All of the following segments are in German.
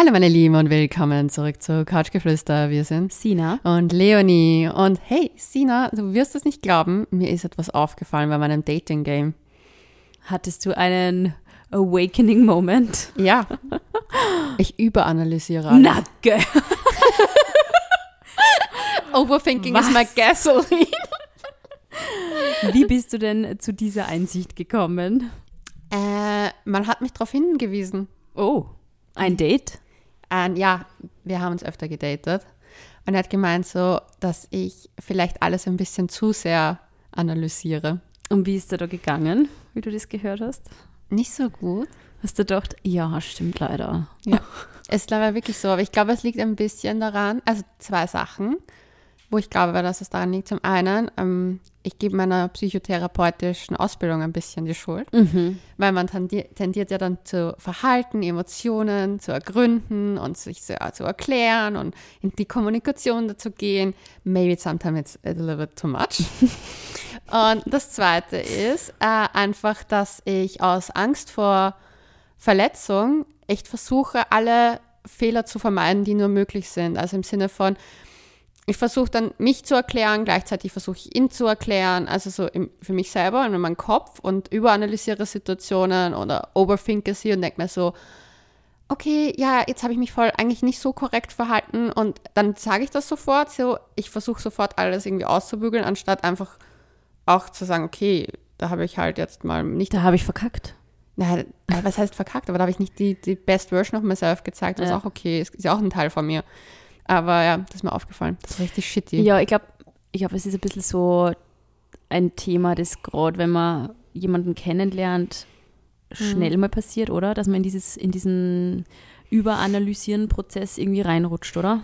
Hallo meine Lieben und willkommen zurück zu Couchgeflüster. Wir sind Sina. und Leonie. Und hey, Sina, du wirst es nicht glauben, mir ist etwas aufgefallen bei meinem Dating-Game. Hattest du einen Awakening Moment? Ja, ich überanalysiere alles. Nacke. Overthinking Was? is my gasoline. Wie bist du denn zu dieser Einsicht gekommen? Äh, man hat mich darauf hingewiesen. Oh, ein Date? Und ja, wir haben uns öfter gedatet. Und er hat gemeint so, dass ich vielleicht alles ein bisschen zu sehr analysiere. Und wie ist er da gegangen, wie du das gehört hast? Nicht so gut. Hast du gedacht, ja, stimmt leider. Ja, es ist glaube wirklich so, aber ich glaube, es liegt ein bisschen daran, also zwei Sachen, wo ich glaube, dass es daran liegt. Zum einen, ähm, ich gebe meiner psychotherapeutischen Ausbildung ein bisschen die Schuld, weil man tendiert, tendiert ja dann zu Verhalten, Emotionen zu ergründen und sich zu, zu erklären und in die Kommunikation dazu gehen. Maybe sometimes it's a little bit too much. Und das Zweite ist äh, einfach, dass ich aus Angst vor Verletzung echt versuche, alle Fehler zu vermeiden, die nur möglich sind. Also im Sinne von, ich versuche dann mich zu erklären, gleichzeitig versuche ich ihn zu erklären, also so im, für mich selber und in meinem Kopf und überanalysiere Situationen oder overthinke sie und denke mir so, okay, ja, jetzt habe ich mich voll eigentlich nicht so korrekt verhalten und dann sage ich das sofort, so, ich versuche sofort alles irgendwie auszubügeln, anstatt einfach auch zu sagen, okay, da habe ich halt jetzt mal nicht Da habe ich verkackt. na, was heißt verkackt? Aber da habe ich nicht die, die Best Version of myself gezeigt, was Ja. auch okay ist. Ist ja auch ein Teil von mir. Aber ja, das ist mir aufgefallen. Das ist richtig shitty. Ja, ich glaube, ich glaub, es ist ein bisschen so ein Thema, das gerade, wenn man jemanden kennenlernt, schnell mal passiert, oder? Dass man in, dieses, in diesen Überanalysieren-Prozess irgendwie reinrutscht, oder?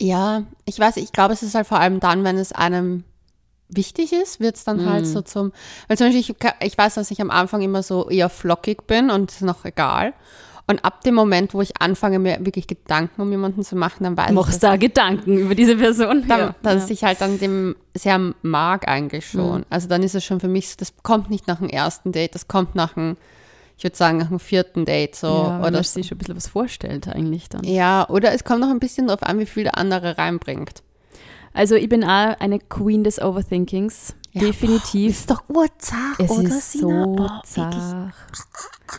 Ja, ich weiß, ich glaube, es ist halt vor allem dann, wenn es einem wichtig ist, wird es dann halt so zum, weil zum Beispiel, ich, ich weiß, dass ich am Anfang immer so eher flockig bin und es ist noch egal. Und ab dem Moment, wo ich anfange, mir wirklich Gedanken um jemanden zu machen, dann weiß ich, Machst da Gedanken über diese Person? dann, ja. dass ich halt dann dem sehr mag eigentlich schon. Mhm. Also dann ist es schon für mich, so, das kommt nicht nach dem ersten Date, das kommt nach dem, ich würde sagen, nach dem vierten Date so. ja, oder, oder sich schon ein bisschen was vorstellt eigentlich dann. ja, oder es kommt noch ein bisschen darauf an, wie viel der andere reinbringt. Also ich bin auch eine Queen des Overthinkings. Ja, Definitiv. ist doch urzach, es oder ist Sina? so Boah, zart.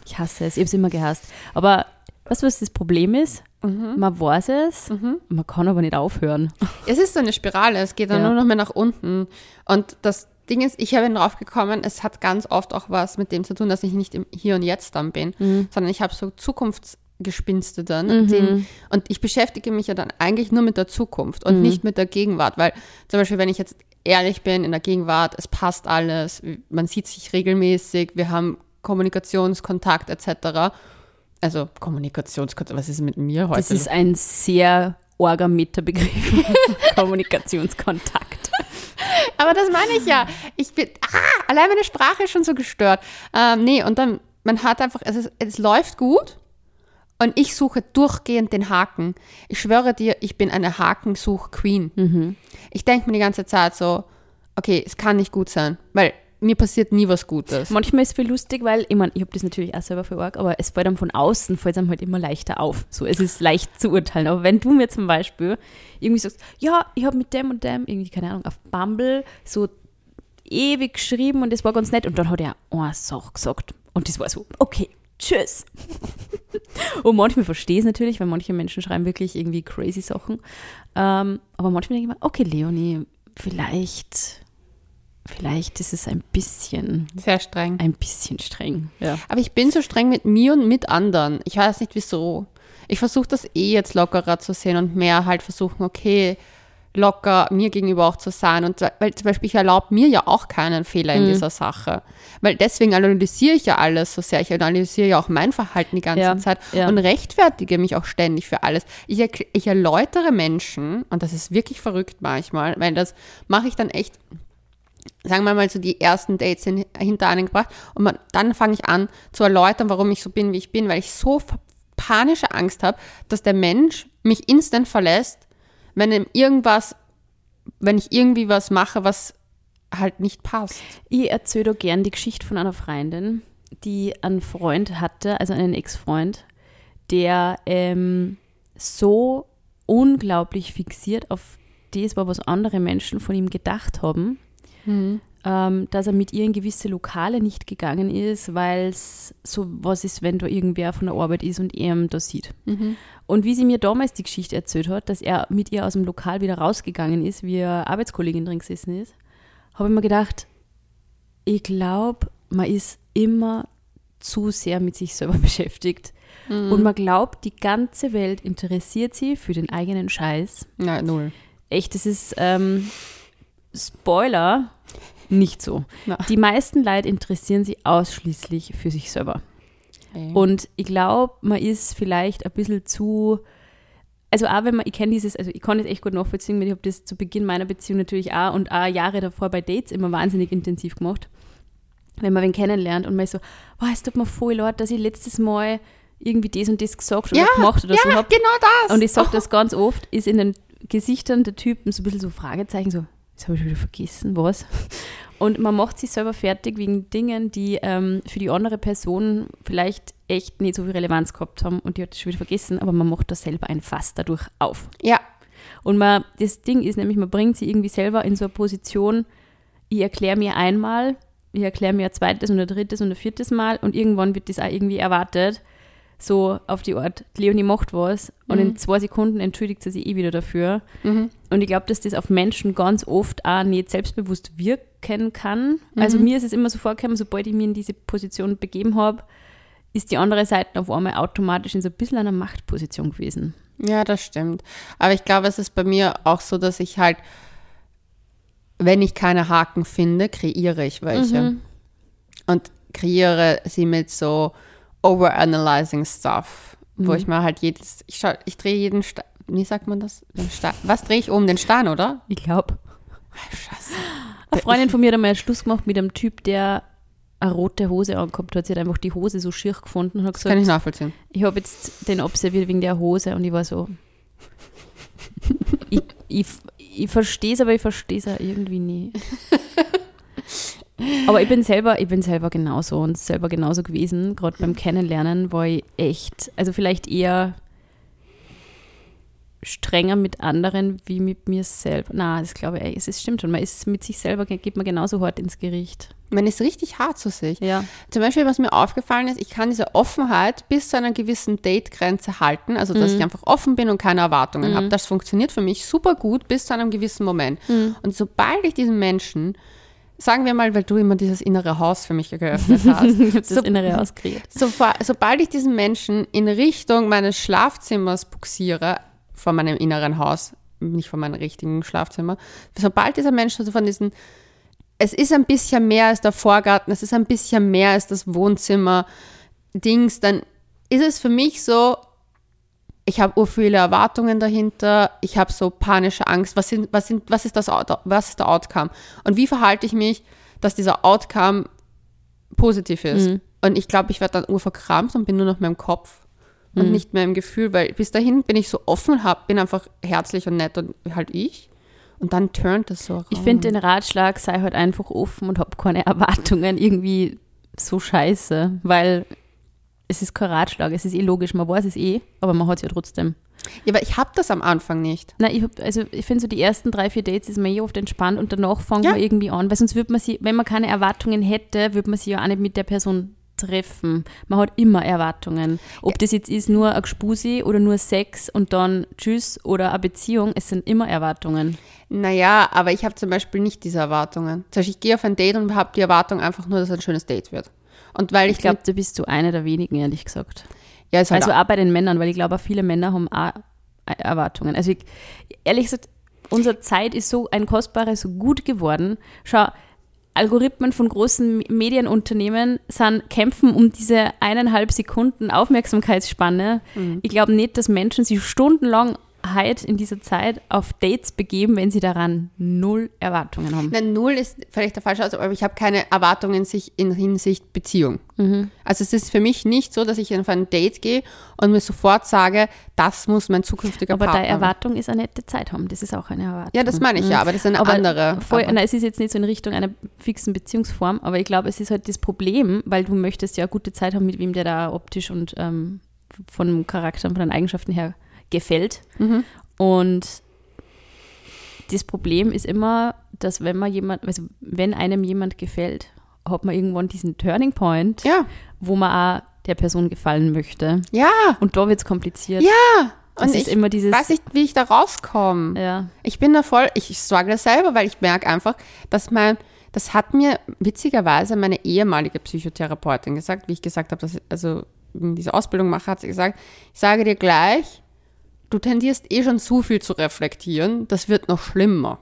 Ich hasse es. Ich habe es immer gehasst. Aber weißt du, was das Problem ist? Mhm. Man weiß es, man kann aber nicht aufhören. Es ist so eine Spirale, es geht dann Ja. nur noch mehr nach unten. Und das Ding ist, ich habe drauf gekommen, es hat ganz oft auch was mit dem zu tun, dass ich nicht im Hier und Jetzt dann bin, Mhm. sondern ich habe so Zukunftsgespinste dann. Den, und ich beschäftige mich ja dann eigentlich nur mit der Zukunft und nicht mit der Gegenwart. Weil zum Beispiel, wenn ich jetzt ehrlich bin in der Gegenwart, es passt alles, man sieht sich regelmäßig, wir haben Kommunikationskontakt etc. Also Kommunikationskontakt, was ist mit mir heute? Das ist ein sehr orger Metabegriff. Kommunikationskontakt. Aber das meine ich ja. Ich bin, ah, allein meine Sprache ist schon so gestört. Ähm, nee, und dann, man hat einfach, es, ist, es läuft gut und ich suche durchgehend den Haken. Ich schwöre dir, ich bin eine Hakensuch-Queen. Ich denke mir die ganze Zeit so, okay, es kann nicht gut sein, weil mir passiert nie was Gutes. Manchmal ist es viel lustig, weil, ich meine, ich habe das natürlich auch selber für Org, aber es fällt einem von außen, fällt einem halt immer leichter auf. So, es ist leicht zu urteilen. Aber wenn du mir zum Beispiel irgendwie sagst, ja, ich habe mit dem und dem, irgendwie, keine Ahnung, auf Bumble so ewig geschrieben und das war ganz nett und dann hat er eine Sache gesagt und das war so, okay, tschüss. und manchmal verstehe ich es natürlich, weil manche Menschen schreiben wirklich irgendwie crazy Sachen. Ähm, aber manchmal denke ich mir, okay, Leonie, vielleicht, vielleicht ist es ein bisschen Sehr streng. ein bisschen streng. Ja. Aber ich bin so streng mit mir und mit anderen. Ich weiß nicht wieso. Ich versuche das eh jetzt lockerer zu sehen und mehr halt versuchen, okay, locker mir gegenüber auch zu sein. Und weil zum Beispiel ich erlaube mir ja auch keinen Fehler in dieser Sache. Weil deswegen analysiere ich ja alles so sehr. Ich analysiere ja auch mein Verhalten die ganze Ja, Zeit ja. und rechtfertige mich auch ständig für alles. Ich, ich erläutere Menschen, und das ist wirklich verrückt manchmal, weil das mache ich dann echt sagen wir mal so die ersten Dates sind hinter einen gebracht und man, dann fange ich an zu erläutern, warum ich so bin, wie ich bin, weil ich so panische Angst habe, dass der Mensch mich instant verlässt, wenn ihm irgendwas, wenn ich irgendwie was mache, was halt nicht passt. Ich erzähle da gern die Geschichte von einer Freundin, die einen Freund hatte, also einen Ex-Freund, der ähm, so unglaublich fixiert auf das war, was andere Menschen von ihm gedacht haben, Mhm. Ähm, dass er mit ihr in gewisse Lokale nicht gegangen ist, weil es so was ist, wenn da irgendwer von der Arbeit ist und er ihn da sieht. Mhm. Und wie sie mir damals die Geschichte erzählt hat, dass er mit ihr aus dem Lokal wieder rausgegangen ist, wie eine Arbeitskollegin drin gesessen ist, habe ich mir gedacht, ich glaube, man ist immer zu sehr mit sich selber beschäftigt. Mhm. Und man glaubt, die ganze Welt interessiert sie für den eigenen Scheiß. Na, null. Echt, das ist ähm, Spoiler, nicht so. Na. Die meisten Leute interessieren sich ausschließlich für sich selber. Ey. Und ich glaube, man ist vielleicht ein bisschen zu. Also auch wenn man, ich kenne dieses, also ich kann das echt gut nachvollziehen, weil ich habe das zu Beginn meiner Beziehung natürlich auch und auch Jahre davor bei Dates immer wahnsinnig intensiv gemacht. Wenn man wen kennenlernt und man ist so, oh, es tut mir voll leid, dass ich letztes Mal irgendwie das und das gesagt oder Ja, gemacht oder so ja, habe. genau das. Und ich sage Oh. das ganz oft, ist in den Gesichtern der Typen so ein bisschen so Fragezeichen, so, das habe ich wieder vergessen, was? Und man macht sich selber fertig wegen Dingen, die ähm, für die andere Person vielleicht echt nicht so viel Relevanz gehabt haben und die hat es schon wieder vergessen, aber man macht da selber ein Fass dadurch auf. Ja, Und man, das Ding ist nämlich, man bringt sie irgendwie selber in so eine Position, ich erkläre mir einmal, ich erkläre mir ein zweites und ein drittes und ein viertes Mal und irgendwann wird das auch irgendwie erwartet, so auf die Art, Leonie macht was und in zwei Sekunden entschuldigt sie sich eh wieder dafür. Mhm. Und ich glaube, dass das auf Menschen ganz oft auch nicht selbstbewusst wirken kann. Also mir ist es immer so vorgekommen, sobald ich mich in diese Position begeben habe, ist die andere Seite auf einmal automatisch in so ein bisschen einer Machtposition gewesen. Ja, das stimmt. Aber ich glaube, es ist bei mir auch so, dass ich halt, wenn ich keine Haken finde, kreiere ich welche. Mhm. Und kreiere sie mit so overanalyzing stuff, wo Mhm. ich mal halt jedes, ich, schau, ich drehe jeden, Sta wie sagt man das? Was drehe ich um? Den Stein, oder? Ich glaube. Scheiße. Eine Freundin von mir hat einmal Schluss gemacht mit einem Typ, der eine rote Hose angehabt hat. Sie hat einfach die Hose so schier gefunden und hat Das kann ich gesagt, nachvollziehen. ich habe jetzt den observiert wegen der Hose und ich war so. ich ich, ich verstehe es, aber ich verstehe es auch irgendwie nie. Aber ich bin selber, ich bin selber genauso und selber genauso gewesen. Gerade beim Kennenlernen war ich echt, also vielleicht eher strenger mit anderen wie mit mir selber. Na, das glaube ich, es ist, stimmt schon. Man ist mit sich selber, geht man genauso hart ins Gericht. Man ist richtig hart zu sich. Ja. Zum Beispiel, was mir aufgefallen ist, ich kann diese Offenheit bis zu einer gewissen Date-Grenze halten, also dass ich einfach offen bin und keine Erwartungen habe. Das funktioniert für mich super gut bis zu einem gewissen Moment. Und sobald ich diesen Menschen, sagen wir mal, weil du immer dieses innere Haus für mich geöffnet hast, das so, Innere auskreiert. so, sobald ich diesen Menschen in Richtung meines Schlafzimmers buxiere, von meinem inneren Haus, nicht von meinem richtigen Schlafzimmer, sobald dieser Mensch also von diesen es ist ein bisschen mehr als der Vorgarten, es ist ein bisschen mehr als das Wohnzimmer, Dings, dann ist es für mich so, ich habe ur viele Erwartungen dahinter, ich habe so panische Angst, was, sind, was, sind, was, ist das, was ist der Outcome? Und wie verhalte ich mich, dass dieser Outcome positiv ist? Und ich glaube, ich werde dann urverkrampft und bin nur noch mehr im Kopf und nicht mehr im Gefühl, weil bis dahin bin ich so offen, hab, bin einfach herzlich und nett und halt ich. Und dann turnt es so. Ich raus. finde den Ratschlag, sei halt einfach offen und hab keine Erwartungen, irgendwie so scheiße, weil es ist kein Ratschlag, es ist eh logisch, man weiß es eh, aber man hat es ja trotzdem. Ja, aber ich habe das am Anfang nicht. Na, ich hab, also ich finde so die ersten drei, vier Dates ist man eh oft entspannt und danach fängt Ja. man irgendwie an, weil sonst würde man sie, wenn man keine Erwartungen hätte, würde man sie ja auch nicht mit der Person treffen. Man hat immer Erwartungen. Ob das jetzt ist nur ein Gespusi oder nur Sex und dann Tschüss oder eine Beziehung, es sind immer Erwartungen. Naja, aber ich habe zum Beispiel nicht diese Erwartungen. Zum Beispiel, ich gehe auf ein Date und habe die Erwartung einfach nur, dass es ein schönes Date wird. Und weil ich, Ich glaube, da bist du eine der wenigen, ehrlich gesagt. ja, ist halt Also auch bei den Männern, weil ich glaube, auch viele Männer haben auch Erwartungen. Also ich, ehrlich gesagt, unsere Zeit ist so ein kostbares Gut geworden. Schau, Algorithmen von großen Medienunternehmen sind kämpfen um diese eineinhalb Sekunden Aufmerksamkeitsspanne. Ich glaube nicht, dass Menschen sich stundenlang halt in dieser Zeit auf Dates begeben, wenn sie daran null Erwartungen haben. Nein, null ist vielleicht der falsche Ausdruck, aber ich habe keine Erwartungen in, sich, in Hinsicht Beziehung. Also es ist für mich nicht so, dass ich auf ein Date gehe und mir sofort sage, das muss mein zukünftiger Aber Partner. deine Erwartung ist eine nette Zeit haben. Das ist auch eine Erwartung. ja, das meine ich ja, aber das ist eine Aber andere. Voll, aber, na, es ist jetzt nicht so in Richtung einer fixen Beziehungsform, aber ich glaube, es ist halt das Problem, weil du möchtest ja eine gute Zeit haben mit wem, der da optisch und ähm, vom Charakter und von den Eigenschaften her gefällt. Mhm. Und das Problem ist immer, dass wenn man jemand, also wenn einem jemand gefällt, hat man irgendwann diesen Turning Point, Ja, wo man auch der Person gefallen möchte. ja, Und da wird es kompliziert. ja. Das Und ist ich immer dieses- weiß nicht, wie ich da rauskomme. Ja. Ich bin da voll, ich struggle selber, weil ich merke einfach, dass mein, das hat mir witzigerweise meine ehemalige Psychotherapeutin gesagt, wie ich gesagt habe, dass ich also diese Ausbildung mache, hat sie gesagt, ich sage dir gleich, du tendierst eh schon zu viel zu reflektieren, das wird noch schlimmer.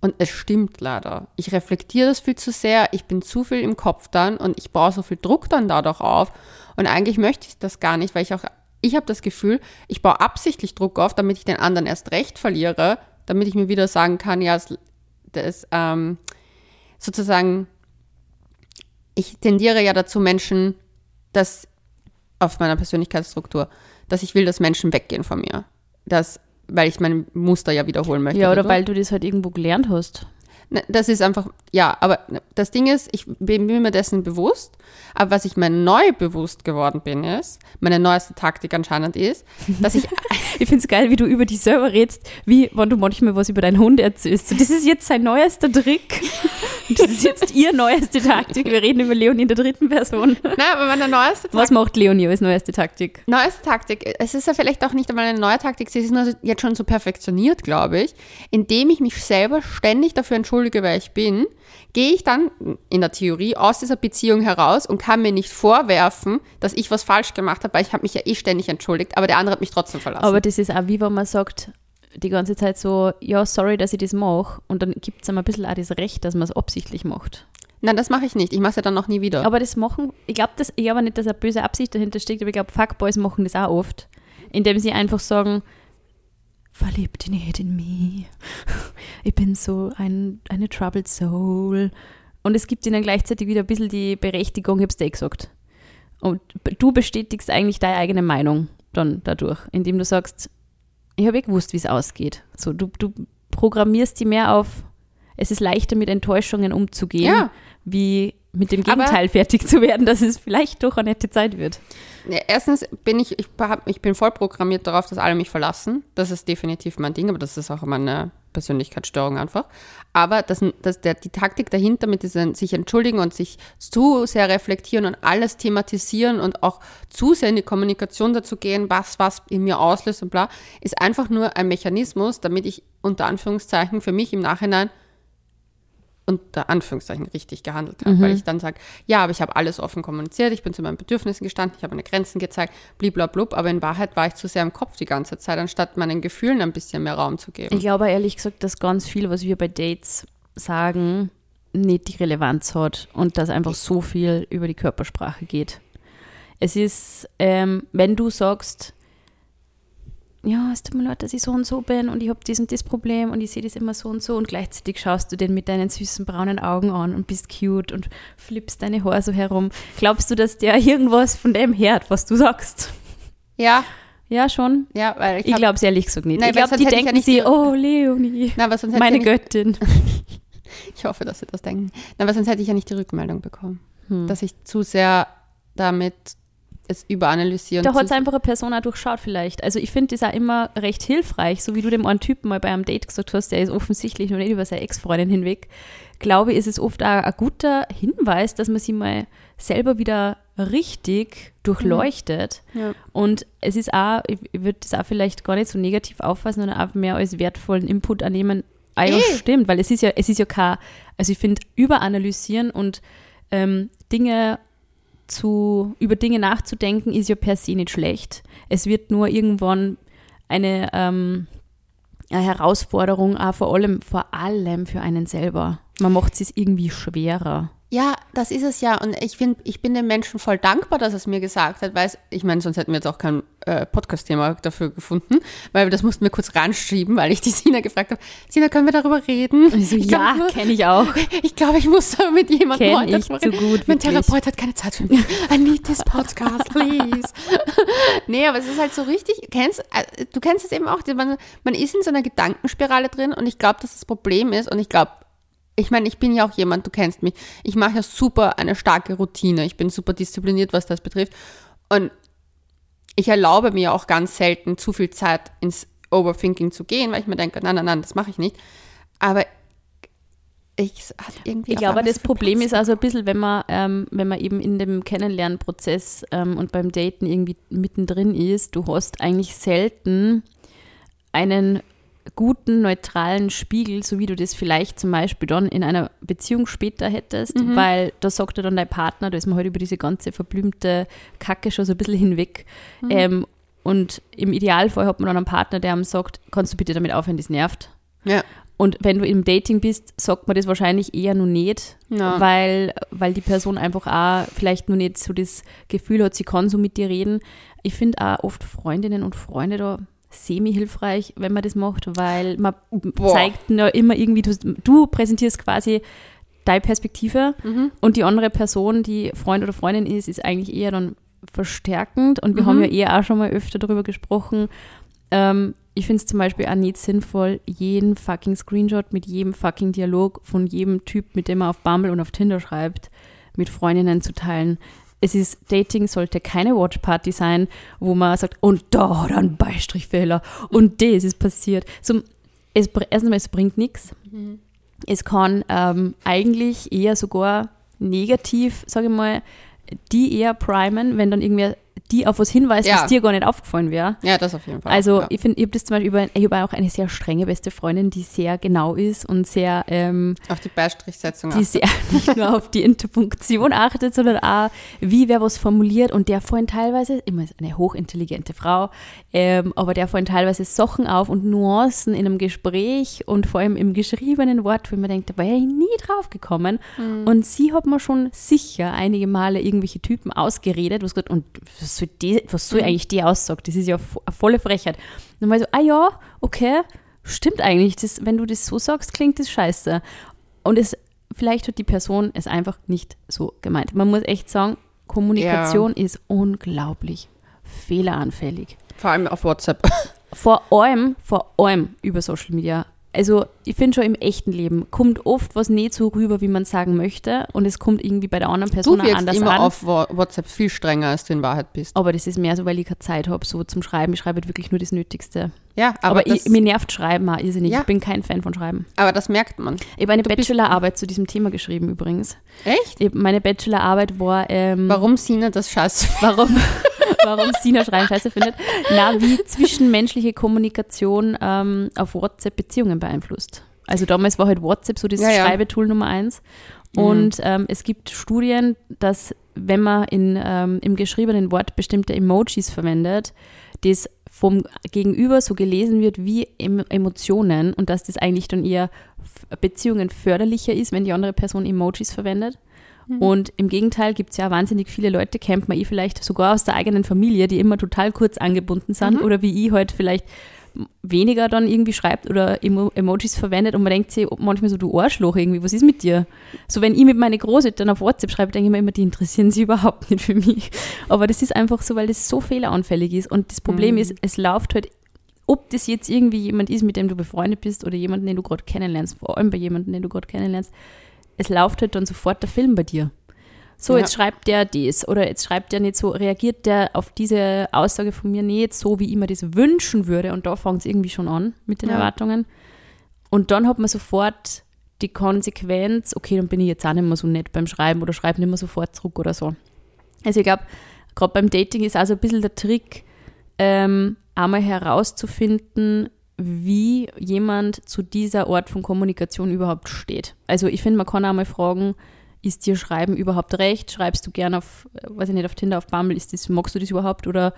Und es stimmt leider. Ich reflektiere das viel zu sehr, ich bin zu viel im Kopf dann und ich baue so viel Druck dann dadurch auf. Und eigentlich möchte ich das gar nicht, weil ich auch, ich habe das Gefühl, ich baue absichtlich Druck auf, damit ich den anderen erst recht verliere, damit ich mir wieder sagen kann, ja, es, das, ähm, sozusagen, ich tendiere ja dazu, Menschen, dass auf meiner Persönlichkeitsstruktur, dass ich will, dass Menschen weggehen von mir. Das, weil ich mein Muster ja wiederholen möchte. Ja, oder dadurch. weil du das halt irgendwo gelernt hast. Ne, Das ist einfach, ja, aber das Ding ist, ich bin mir dessen bewusst, aber was ich mir neu bewusst geworden bin, ist, meine neueste Taktik anscheinend ist, dass ich, Ich finde es geil, wie du über dich selber redest, wie wenn du manchmal was über deinen Hund erzählst. So, das ist jetzt sein neuester Trick. Das ist jetzt ihr neueste Taktik. Wir reden über Leonie in der dritten Person. na, aber meine neueste Taktik, Was macht Leonie als neueste Taktik? neueste Taktik, es ist ja vielleicht auch nicht einmal eine neue Taktik, sie ist nur jetzt schon so perfektioniert, glaube ich, indem ich mich selber ständig dafür entschuldige, wer ich bin, gehe ich dann in der Theorie aus dieser Beziehung heraus und kann mir nicht vorwerfen, dass ich was falsch gemacht habe, weil ich habe mich ja eh ständig entschuldigt, aber der andere hat mich trotzdem verlassen. Aber das ist auch wie wenn man sagt, die ganze Zeit so, ja, sorry, dass ich das mache. Und dann gibt es einem ein bisschen auch das Recht, dass man es absichtlich macht. Nein, das mache ich nicht. Ich mache es ja dann noch nie wieder. Aber das machen, ich glaube das, ich glaube nicht, dass eine böse Absicht dahinter steckt, aber ich glaube, Fuckboys machen das auch oft. Indem sie einfach sagen, verlieb dich nicht in mich. Ich bin so ein, eine troubled soul. Und es gibt ihnen gleichzeitig wieder ein bisschen die Berechtigung, ich hab's dir eh gesagt. Und du bestätigst eigentlich deine eigene Meinung dann dadurch, indem du sagst, ich habe eh gewusst, wie es ausgeht. So, du, du programmierst die mehr auf, es ist leichter mit Enttäuschungen umzugehen, Ja. wie mit dem Aber- Gegenteil fertig zu werden, dass es vielleicht doch eine nette Zeit wird. Ja, erstens bin ich, ich, hab, ich bin voll programmiert darauf, dass alle mich verlassen. Das ist definitiv mein Ding, aber das ist auch meine Persönlichkeitsstörung einfach. Aber das, das, der, die Taktik dahinter mit diesem sich entschuldigen und sich zu sehr reflektieren und alles thematisieren und auch zu sehr in die Kommunikation dazu gehen, was was in mir auslöst und bla, ist einfach nur ein Mechanismus, damit ich unter Anführungszeichen für mich im Nachhinein unter Anführungszeichen richtig gehandelt habe, weil ich dann sage, ja, aber ich habe alles offen kommuniziert, ich bin zu meinen Bedürfnissen gestanden, ich habe meine Grenzen gezeigt, bliblablub, aber in Wahrheit war ich zu sehr im Kopf die ganze Zeit, anstatt meinen Gefühlen ein bisschen mehr Raum zu geben. Ich glaube ehrlich gesagt, dass ganz viel, was wir bei Dates sagen, nicht die Relevanz hat und dass einfach so viel über die Körpersprache geht. Es ist, ähm, wenn du sagst, ja, es tut mir leid, dass ich so und so bin und ich habe dies und das Problem und ich sehe das immer so und so und gleichzeitig schaust du den mit deinen süßen braunen Augen an und bist cute und flippst deine Haare so herum. Glaubst du, dass der irgendwas von dem hört, was du sagst? ja, Ja, schon. ja, weil ich, glaube es ehrlich gesagt nicht. Nein, ich glaube, die ja denken sich, die- oh, Leonie, hätte meine ja Göttin. Ich hoffe, dass sie das denken. Na, aber sonst hätte ich ja nicht die Rückmeldung bekommen, Hm. dass ich zu sehr damit es überanalysieren. Da zu hat es einfach eine Person auch durchschaut vielleicht. Also ich finde das auch immer recht hilfreich, so wie du dem einen Typen mal bei einem Date gesagt hast, der ist offensichtlich noch nicht über seine Ex-Freundin hinweg. Glaube ich, ist es oft auch ein guter Hinweis, dass man sie mal selber wieder richtig durchleuchtet. Ja. Und es ist auch, ich würde das auch vielleicht gar nicht so negativ auffassen, sondern auch mehr als wertvollen Input annehmen. Ah ja, Eh. stimmt, weil es ist ja, es ist ja kein, also ich finde, überanalysieren und ähm, Dinge zu, über Dinge nachzudenken, ist ja per se nicht schlecht. Es wird nur irgendwann eine, ähm, eine Herausforderung, auch vor allem, vor allem für einen selber. Man macht es irgendwie schwerer. Ja, das ist es ja. Und ich finde, ich bin dem Menschen voll dankbar, dass er es mir gesagt hat, weil es, ich meine, sonst hätten wir jetzt auch kein äh, Podcast-Thema dafür gefunden, weil das mussten wir kurz ranschieben, weil ich die Sina gefragt habe, Sina, können wir darüber reden? So, Ich ja, kenne ich auch. Ich glaube, ich muss mit jemandem Kenn heute ich drüber zu reden. gut, Mein. Therapeut hat keine Zeit für mich. I need this podcast, please. nee, aber es ist halt so richtig, kennst, äh, du kennst es eben auch, man, man ist in so einer Gedankenspirale drin und ich glaube, dass das Problem ist und ich glaube, ich meine, ich bin ja auch jemand, du kennst mich, ich mache ja super eine starke Routine, ich bin super diszipliniert, was das betrifft und ich erlaube mir auch ganz selten zu viel Zeit ins Overthinking zu gehen, weil ich mir denke, nein, nein, nein, das mache ich nicht. Aber ich Ich glaube, das Problem Platz. ist also ein bisschen, wenn man, ähm, wenn man eben in dem Kennenlernprozess ähm, und beim Daten irgendwie mittendrin ist, du hast eigentlich selten einen guten, neutralen Spiegel, so wie du das vielleicht zum Beispiel dann in einer Beziehung später hättest, Mhm. weil da sagt dir dann dein Partner, da ist man halt über diese ganze verblümte Kacke schon so ein bisschen hinweg. Mhm. Ähm, und im Idealfall hat man dann einen Partner, der einem sagt, kannst du bitte damit aufhören, das nervt. Ja, Und wenn du im Dating bist, sagt man das wahrscheinlich eher nur nicht, Ja. weil, weil die Person einfach auch vielleicht nur nicht so das Gefühl hat, sie kann so mit dir reden. Ich finde auch oft Freundinnen und Freunde da semi-hilfreich, wenn man das macht, weil man Boah. zeigt ja immer irgendwie, du, du präsentierst quasi deine Perspektive Mhm. und die andere Person, die Freund oder Freundin ist, ist eigentlich eher dann verstärkend. Und wir Mhm. haben ja eher auch schon mal öfter darüber gesprochen. Ähm, ich finde es zum Beispiel auch nicht sinnvoll, jeden fucking Screenshot mit jedem fucking Dialog von jedem Typ, mit dem man auf Bumble und auf Tinder schreibt, mit Freundinnen zu teilen. Es ist, Dating sollte keine Watchparty sein, wo man sagt, und da hat er einen Beistrichfehler und das ist passiert. So, es, erstens mal, es bringt nichts. Es kann ähm, eigentlich eher sogar negativ, sage ich mal, die eher primen, wenn dann irgendwer die auf was hinweist, Ja. was dir gar nicht aufgefallen wäre. ja, das auf jeden Fall. Also ja. ich finde, ich habe das zum Beispiel über, ich habe auch eine sehr strenge beste Freundin, die sehr genau ist und sehr, ähm, auf die Beistrichsetzung. die achtet. sehr nicht nur auf die Interpunktion achtet, sondern auch, wie wer was formuliert und der vorhin teilweise, immer eine hochintelligente Frau, ähm, aber der vorhin teilweise Sachen auf und Nuancen in einem Gespräch und vor allem im geschriebenen Wort, wo man denkt, da war ich nie drauf gekommen. Und sie hat mir schon sicher einige Male irgendwelche Typen ausgeredet, was gesagt, und was soll, die, was soll eigentlich die Aussage? Das ist ja eine volle Frechheit. Und dann war ich so, ah ja, okay, stimmt eigentlich, das, wenn du das so sagst, klingt das scheiße. Und es, vielleicht hat die Person es einfach nicht so gemeint. Man muss echt sagen, Kommunikation ist unglaublich fehleranfällig. Vor allem auf WhatsApp. Vor allem, vor allem über Social Media. Also ich finde schon im echten Leben kommt oft was nicht so rüber, wie man sagen möchte und es kommt irgendwie bei der anderen Du Person wirkst anders immer an. auf WhatsApp viel strenger, als du in Wahrheit bist. aber das ist mehr so, weil ich keine Zeit habe, so zum Schreiben. Ich schreibe halt wirklich nur das Nötigste. Ja, Aber, aber, das, ich, mir nervt Schreiben auch irrsinnig. Ja. Ich bin kein Fan von Schreiben. aber das merkt man. Ich habe eine Du Bachelorarbeit zu diesem Thema geschrieben übrigens. Echt? Ich meine Bachelorarbeit war, ähm, Warum Sina das scheiße warum, warum Sina Schreiben scheiße findet. Na, wie zwischenmenschliche Kommunikation ähm, auf WhatsApp Beziehungen beeinflusst. Also damals war halt WhatsApp so das Ja, ja. Schreibetool Nummer eins. Und ähm, es gibt Studien, dass wenn man in, ähm, im geschriebenen Wort bestimmte Emojis verwendet, das vom Gegenüber so gelesen wird wie em Emotionen und dass das eigentlich dann eher Beziehungen förderlicher ist, wenn die andere Person Emojis verwendet. Und im Gegenteil gibt es ja wahnsinnig viele Leute, kennt man eh vielleicht sogar aus der eigenen Familie, die immer total kurz angebunden sind oder wie ich halt vielleicht weniger dann irgendwie schreibt oder Emo Emojis verwendet und man denkt sich manchmal so, du Arschloch irgendwie, was ist mit dir? So wenn ich mit meinen Großeltern auf WhatsApp schreibe, denke ich mir immer, die interessieren sich überhaupt nicht für mich. Aber das ist einfach so, weil das so fehleranfällig ist und das Problem ist, es läuft halt, ob das jetzt irgendwie jemand ist, mit dem du befreundet bist oder jemanden, den du gerade kennenlernst, vor allem bei jemandem, den du gerade kennenlernst, es läuft halt dann sofort der Film bei dir. So, Ja. jetzt schreibt der das oder jetzt schreibt der nicht so, reagiert der auf diese Aussage von mir nicht so, wie ich mir das wünschen würde. Und da fängt es irgendwie schon an mit den Ja. Erwartungen. Und dann hat man sofort die Konsequenz, okay, dann bin ich jetzt auch nicht mehr so nett beim Schreiben oder schreibe nicht mehr sofort zurück oder so. Also ich glaube, gerade beim Dating ist also ein bisschen der Trick, ähm, einmal herauszufinden, wie jemand zu dieser Art von Kommunikation überhaupt steht. Also ich finde, man kann auch mal fragen, ist dir Schreiben überhaupt recht? Schreibst du gern auf, äh, weiß ich nicht, auf Tinder, auf Bumble, ist das, magst du das überhaupt? Oder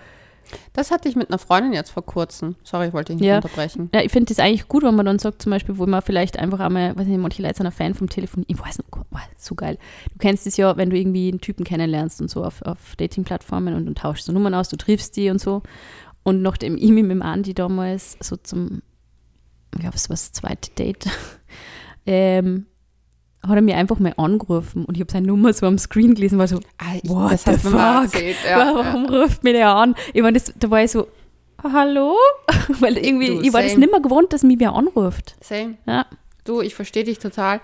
Das hatte ich mit einer Freundin jetzt vor kurzem. Sorry, ich wollte dich nicht Ja. unterbrechen. Ja, ich finde das eigentlich gut, wenn man dann sagt, zum Beispiel, wo man vielleicht einfach einmal, weiß nicht, manche Leute sind ein Fan vom Telefon. Ich weiß nicht, wow, so geil. Du kennst es ja, wenn du irgendwie einen Typen kennenlernst und so auf, auf Dating-Plattformen und dann tauschst du Nummern aus, du triffst die und so. Und nachdem ich mit dem Andi damals so zum, ich glaube, es war das zweite Date, ähm, hat er mir einfach mal angerufen und ich habe seine Nummer so am Screen gelesen, war so, Ah, ich, What das the hast fuck? erzählt. Ja, ja. warum ruft mir der an? Ich meine, da war ich so, hallo? Weil irgendwie, Du, ich war das nicht mehr gewohnt, dass mich wer anruft. Same. Ja. Du, ich verstehe dich total.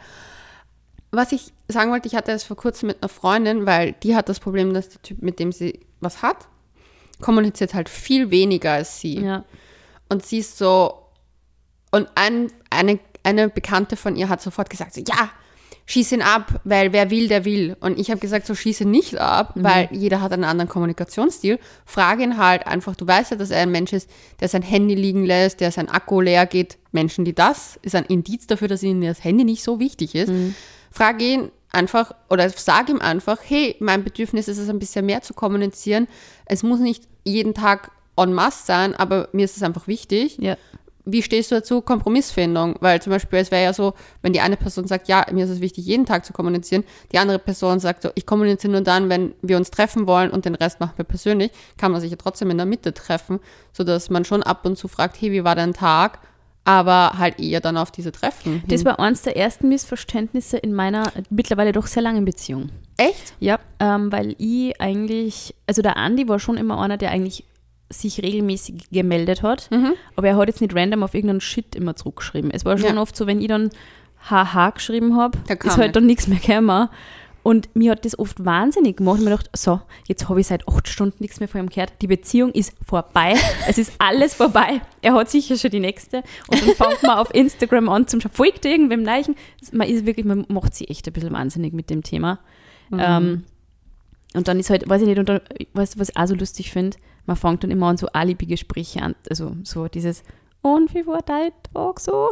Was ich sagen wollte, ich hatte das vor kurzem mit einer Freundin, weil die hat das Problem, dass der Typ, mit dem sie was hat, kommuniziert halt viel weniger als sie. Ja. Und sie ist so, und ein, eine, eine Bekannte von ihr hat sofort gesagt, so, ja, schieß ihn ab, weil wer will, der will. Und ich habe gesagt, so schieße nicht ab, weil jeder hat einen anderen Kommunikationsstil. Frage ihn halt einfach, du weißt ja, dass er ein Mensch ist, der sein Handy liegen lässt, der sein Akku leer geht. Menschen, die das, ist ein Indiz dafür, dass ihnen das Handy nicht so wichtig ist. Frage ihn einfach oder sag ihm einfach, hey, mein Bedürfnis ist es, ein bisschen mehr zu kommunizieren. Es muss nicht jeden Tag en masse sein, aber mir ist es einfach wichtig Ja. Wie stehst du dazu? Kompromissfindung. Weil zum Beispiel, es wäre ja so, wenn die eine Person sagt, ja, mir ist es wichtig, jeden Tag zu kommunizieren, die andere Person sagt so, ich kommuniziere nur dann, wenn wir uns treffen wollen und den Rest machen wir persönlich, kann man sich ja trotzdem in der Mitte treffen, sodass man schon ab und zu fragt, hey, wie war dein Tag? Aber halt eher dann auf diese Treffen. Das hin. war eines der ersten Missverständnisse in meiner mittlerweile doch sehr langen Beziehung. Echt? Ja, ähm, weil ich eigentlich, also der Andi war schon immer einer, der eigentlich sich regelmäßig gemeldet hat, Mhm. aber er hat jetzt nicht random auf irgendeinen Shit immer zurückgeschrieben. Es war schon Ja. oft so, wenn ich dann HH geschrieben habe, ist halt nicht. dann nichts mehr gekommen. Und mir hat das oft wahnsinnig gemacht. Ich mir gedacht, so, jetzt habe ich seit acht Stunden nichts mehr von ihm gehört. Die Beziehung ist vorbei. es ist alles vorbei. Er hat sicher schon die nächste. Und dann fängt man auf Instagram an zum Schauen, folgt irgendwem Leichen. Man ist wirklich, man macht sich echt ein bisschen wahnsinnig mit dem Thema. Mhm. Ähm, und dann ist halt, weiß ich nicht, und dann, weißt du, was ich auch so lustig finde? Man fängt dann immer an so Alibi-Gespräche an. Also so dieses, und wie war dein Tag so?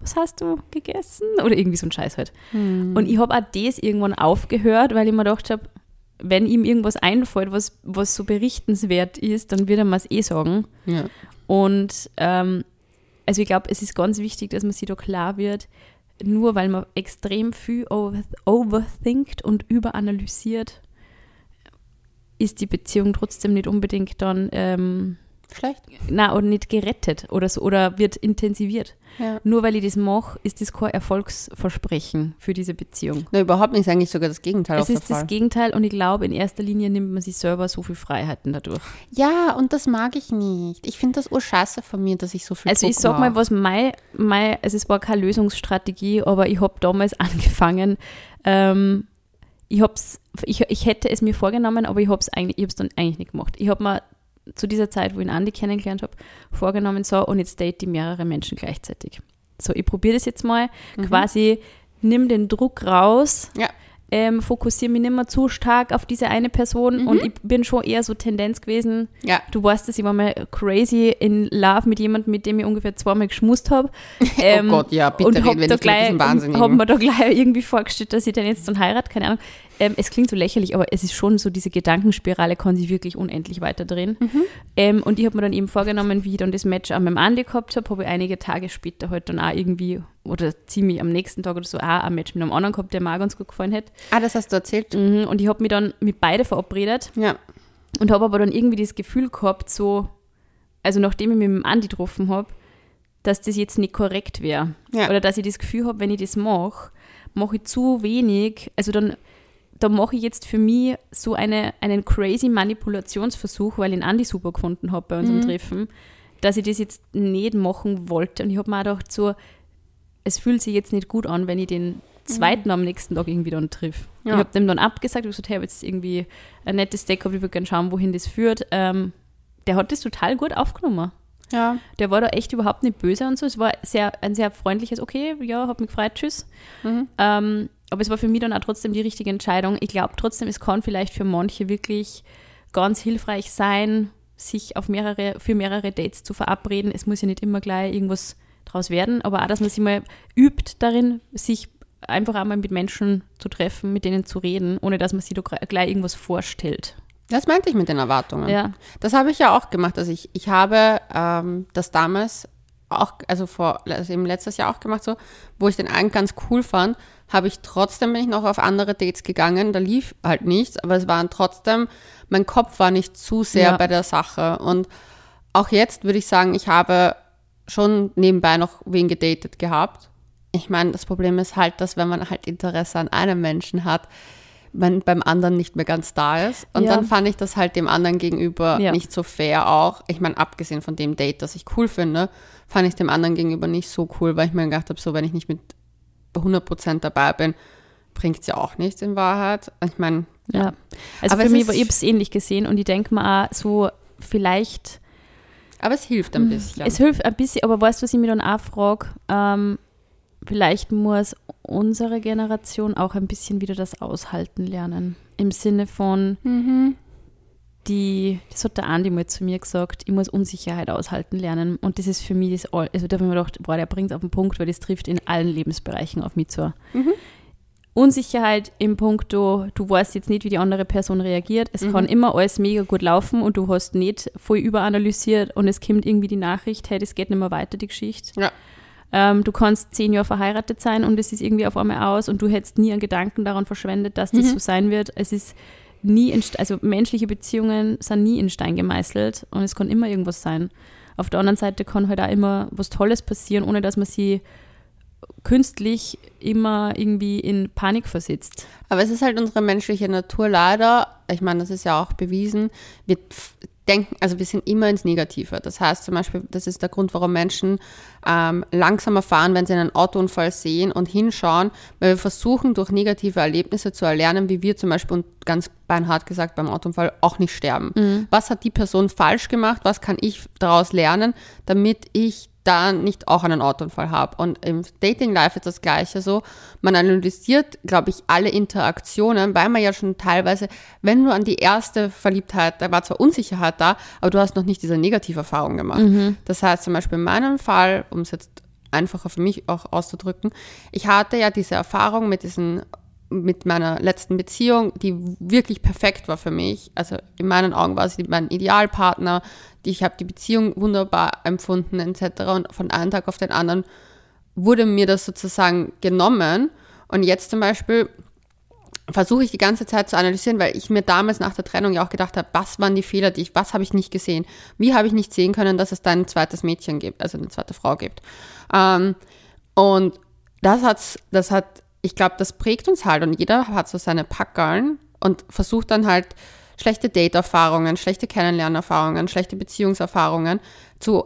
Was hast du gegessen? Oder irgendwie so ein Scheiß halt. Und ich habe auch das irgendwann aufgehört, weil ich mir gedacht habe, wenn ihm irgendwas einfällt, was, was so berichtenswert ist, dann wird er mir es eh sagen. Ja. Und ähm, also ich glaube, es ist ganz wichtig, dass man sich da klar wird, nur weil man extrem viel over, overthinkt und überanalysiert, ist die Beziehung trotzdem nicht unbedingt dann ähm, Schlecht. na oder nicht gerettet oder so oder wird intensiviert. Ja. Nur weil ich das mache, ist das kein Erfolgsversprechen für diese Beziehung. Na, überhaupt nicht, ist eigentlich sogar das Gegenteil Es ist das. Gegenteil und ich glaube, in erster Linie nimmt man sich selber so viel Freiheiten dadurch. Ja, und das mag ich nicht. Ich finde das urscheiße von mir, dass ich so viel Also ich Druck sag mal, was mein, mein, also es war keine Lösungsstrategie, aber ich habe damals angefangen, ähm, ich, hab's, ich, ich hätte es mir vorgenommen, aber ich habe es eigentlich, ich hab's dann eigentlich nicht gemacht. Ich habe mir zu dieser Zeit, wo ich ihn Andi kennengelernt habe, vorgenommen, so, und jetzt date ich mehrere Menschen gleichzeitig. So, ich probiere das jetzt mal, quasi nimm den Druck raus, Ja. Ähm, fokussiere mich nicht mehr zu stark auf diese eine Person und ich bin schon eher so Tendenz gewesen, Ja. Du weißt es, ich war mal crazy in love mit jemandem, mit dem ich ungefähr zweimal geschmust habe. oh Gott, ja, bitte und reden hab wir da über gleich, diesen Wahnsinnigen. hab mir da gleich irgendwie vorgestellt, dass ich den jetzt dann heirate, keine Ahnung. Ähm, es klingt so lächerlich, aber es ist schon so, diese Gedankenspirale kann sich wirklich unendlich weiterdrehen. Mhm. Ähm, und ich habe mir dann eben vorgenommen, wie ich dann das Match an meinem Andi gehabt habe, habe ich einige Tage später halt dann auch irgendwie, oder ziemlich am nächsten Tag oder so, auch ein Match mit einem anderen gehabt, der mir auch ganz gut gefallen hat. Ah, das hast du erzählt. Mhm. Und ich habe mich dann mit beide verabredet Ja. und habe aber dann irgendwie das Gefühl gehabt, so, also nachdem ich mich mit dem Andi getroffen habe, dass das jetzt nicht korrekt wäre. Ja. Oder dass ich das Gefühl habe, wenn ich das mache, mache ich zu wenig. Also dann, da mache ich jetzt für mich so eine, einen crazy Manipulationsversuch, weil ich den Andi super gefunden habe bei unserem Treffen, dass ich das jetzt nicht machen wollte. Und ich habe mir auch gedacht, so, es fühlt sich jetzt nicht gut an, wenn ich den zweiten am nächsten Tag irgendwie dann triff. Ja. Ich habe dem dann abgesagt und gesagt, hey, ich habe jetzt irgendwie ein nettes Date gehabt, ich würde gerne schauen, wohin das führt. Ähm, der hat das total gut aufgenommen. Ja. Der war da echt überhaupt nicht böse und so. Es war sehr, ein sehr freundliches, okay, ja, hat mich gefreut, tschüss. Mhm. Ähm, aber es war für mich dann auch trotzdem die richtige Entscheidung. Ich glaube trotzdem, es kann vielleicht für manche wirklich ganz hilfreich sein, sich auf mehrere, für mehrere Dates zu verabreden. Es muss ja nicht immer gleich irgendwas draus werden, aber auch, dass man sich mal übt darin, sich einfach einmal mit Menschen zu treffen, mit denen zu reden, ohne dass man sich da gleich irgendwas vorstellt. Das meinte ich mit den Erwartungen. Ja. Das habe ich ja auch gemacht. Also ich, ich habe ähm, das damals auch, also vor, also im letztes Jahr auch gemacht, so, wo ich den einen ganz cool fand, habe ich trotzdem bin ich noch auf andere Dates gegangen. Da lief halt nichts, aber es waren trotzdem, mein Kopf war nicht zu sehr Ja. bei der Sache. Und auch jetzt würde ich sagen, ich habe schon nebenbei noch wen gedatet gehabt. Ich meine, das Problem ist halt, dass wenn man halt Interesse an einem Menschen hat, man beim anderen nicht mehr ganz da ist. Und Ja. dann fand ich das halt dem anderen gegenüber Ja. nicht so fair auch. Ich meine, abgesehen von dem Date, das ich cool finde, fand ich dem anderen gegenüber nicht so cool, weil ich mir gedacht habe, so wenn ich nicht mit 100% dabei bin, bringt es ja auch nichts in Wahrheit. Ich meine, Ja. Also Aber für es mich war ich es ähnlich gesehen und ich denke mir auch so, vielleicht. Aber es hilft ein bisschen. Es hilft ein bisschen, aber weißt du, was ich mir dann auch frage? Ähm, vielleicht muss unsere Generation auch ein bisschen wieder das Aushalten lernen. Im Sinne von, mhm. Die, das hat der Andi mal zu mir gesagt, ich muss Unsicherheit aushalten lernen. Und das ist für mich das, all- also da habe ich mir gedacht, boah, der bringt es auf den Punkt, weil das trifft in allen Lebensbereichen auf mich zu. Mhm. Unsicherheit im Punkto, du weißt jetzt nicht, wie die andere Person reagiert. Es Mhm. kann immer alles mega gut laufen und du hast nicht voll überanalysiert und es kommt irgendwie die Nachricht, hey, das geht nicht mehr weiter, die Geschichte. Ja. Ähm, du kannst zehn Jahre verheiratet sein und es ist irgendwie auf einmal aus und du hättest nie einen Gedanken daran verschwendet, dass das Mhm. so sein wird. Es ist nie, in, also menschliche Beziehungen sind nie in Stein gemeißelt und es kann immer irgendwas sein. Auf der anderen Seite kann halt auch immer was Tolles passieren, ohne dass man sie künstlich immer irgendwie in Panik versetzt. Aber es ist halt unsere menschliche Natur leider, ich meine, das ist ja auch bewiesen, wir denken, also wir sind immer ins Negative. Das heißt zum Beispiel, das ist der Grund, warum Menschen ähm, langsamer fahren, wenn sie einen Autounfall sehen und hinschauen, weil wir versuchen, durch negative Erlebnisse zu erlernen, wie wir zum Beispiel, und ganz beinhart gesagt, beim Autounfall auch nicht sterben. Was hat die Person falsch gemacht? Was kann ich daraus lernen, damit ich da nicht auch einen Autounfall habe. Und im Dating Life ist das Gleiche so. Man analysiert, glaube ich, alle Interaktionen, weil man ja schon teilweise, wenn du an die erste Verliebtheit, da war zwar Unsicherheit da, aber du hast noch nicht diese Negativerfahrung gemacht. Das heißt zum Beispiel in meinem Fall, um es jetzt einfacher für mich auch auszudrücken, ich hatte ja diese Erfahrung mit diesen mit meiner letzten Beziehung, die wirklich perfekt war für mich. Also in meinen Augen war sie mein Idealpartner. Ich habe die Beziehung wunderbar empfunden etc. Und von einem Tag auf den anderen wurde mir das sozusagen genommen. Und jetzt zum Beispiel versuche ich die ganze Zeit zu analysieren, weil ich mir damals nach der Trennung ja auch gedacht habe, was waren die Fehler, die ich, was habe ich nicht gesehen? Wie habe ich nicht sehen können, dass es da ein zweites Mädchen gibt, also eine zweite Frau gibt? Ähm, und das hat, das hat, ich glaube, das prägt uns halt und jeder hat so seine Packerln und versucht dann halt schlechte Date-Erfahrungen, schlechte Kennenlernerfahrungen, schlechte Beziehungserfahrungen zu,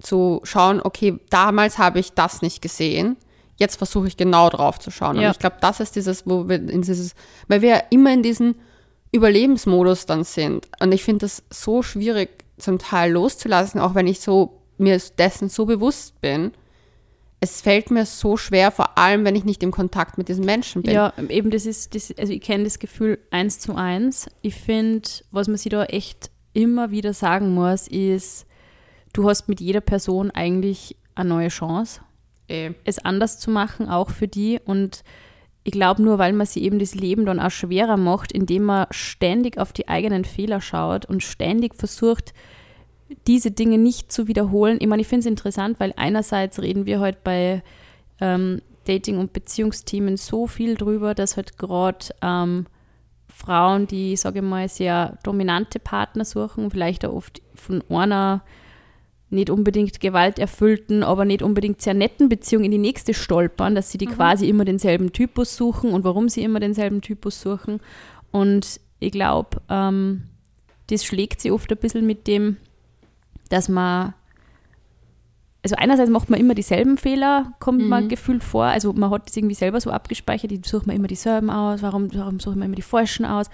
zu schauen, okay, damals habe ich das nicht gesehen, jetzt versuche ich genau drauf zu schauen. Ja. Und ich glaube, das ist dieses, wo wir in dieses, weil wir ja immer in diesen Überlebensmodus dann sind. Und ich finde das so schwierig zum Teil loszulassen, auch wenn ich so mir dessen so bewusst bin. Es fällt mir so schwer, vor allem wenn ich nicht im Kontakt mit diesen Menschen bin. Ja, eben das ist, das, also ich kenne das Gefühl eins zu eins. Ich finde, was man sich da echt immer wieder sagen muss, ist, du hast mit jeder Person eigentlich eine neue Chance, Eh. es anders zu machen, auch für die. Und ich glaube, nur weil man sich eben das Leben dann auch schwerer macht, indem man ständig auf die eigenen Fehler schaut und ständig versucht, diese Dinge nicht zu wiederholen. Ich meine, ich finde es interessant, weil einerseits reden wir heute bei ähm, Dating- und Beziehungsthemen so viel drüber, dass halt gerade ähm, Frauen, die, sage ich mal, sehr dominante Partner suchen, vielleicht auch oft von einer nicht unbedingt gewalterfüllten, aber nicht unbedingt sehr netten Beziehung in die nächste stolpern, dass sie die quasi immer denselben Typus suchen und warum sie immer denselben Typus suchen. Und ich glaube, ähm, das schlägt sie oft ein bisschen mit dem, dass man, also einerseits macht man immer dieselben Fehler, kommt man gefühlt vor, also man hat das irgendwie selber so abgespeichert, die sucht man immer dieselben aus, warum, warum sucht man immer die falschen aus?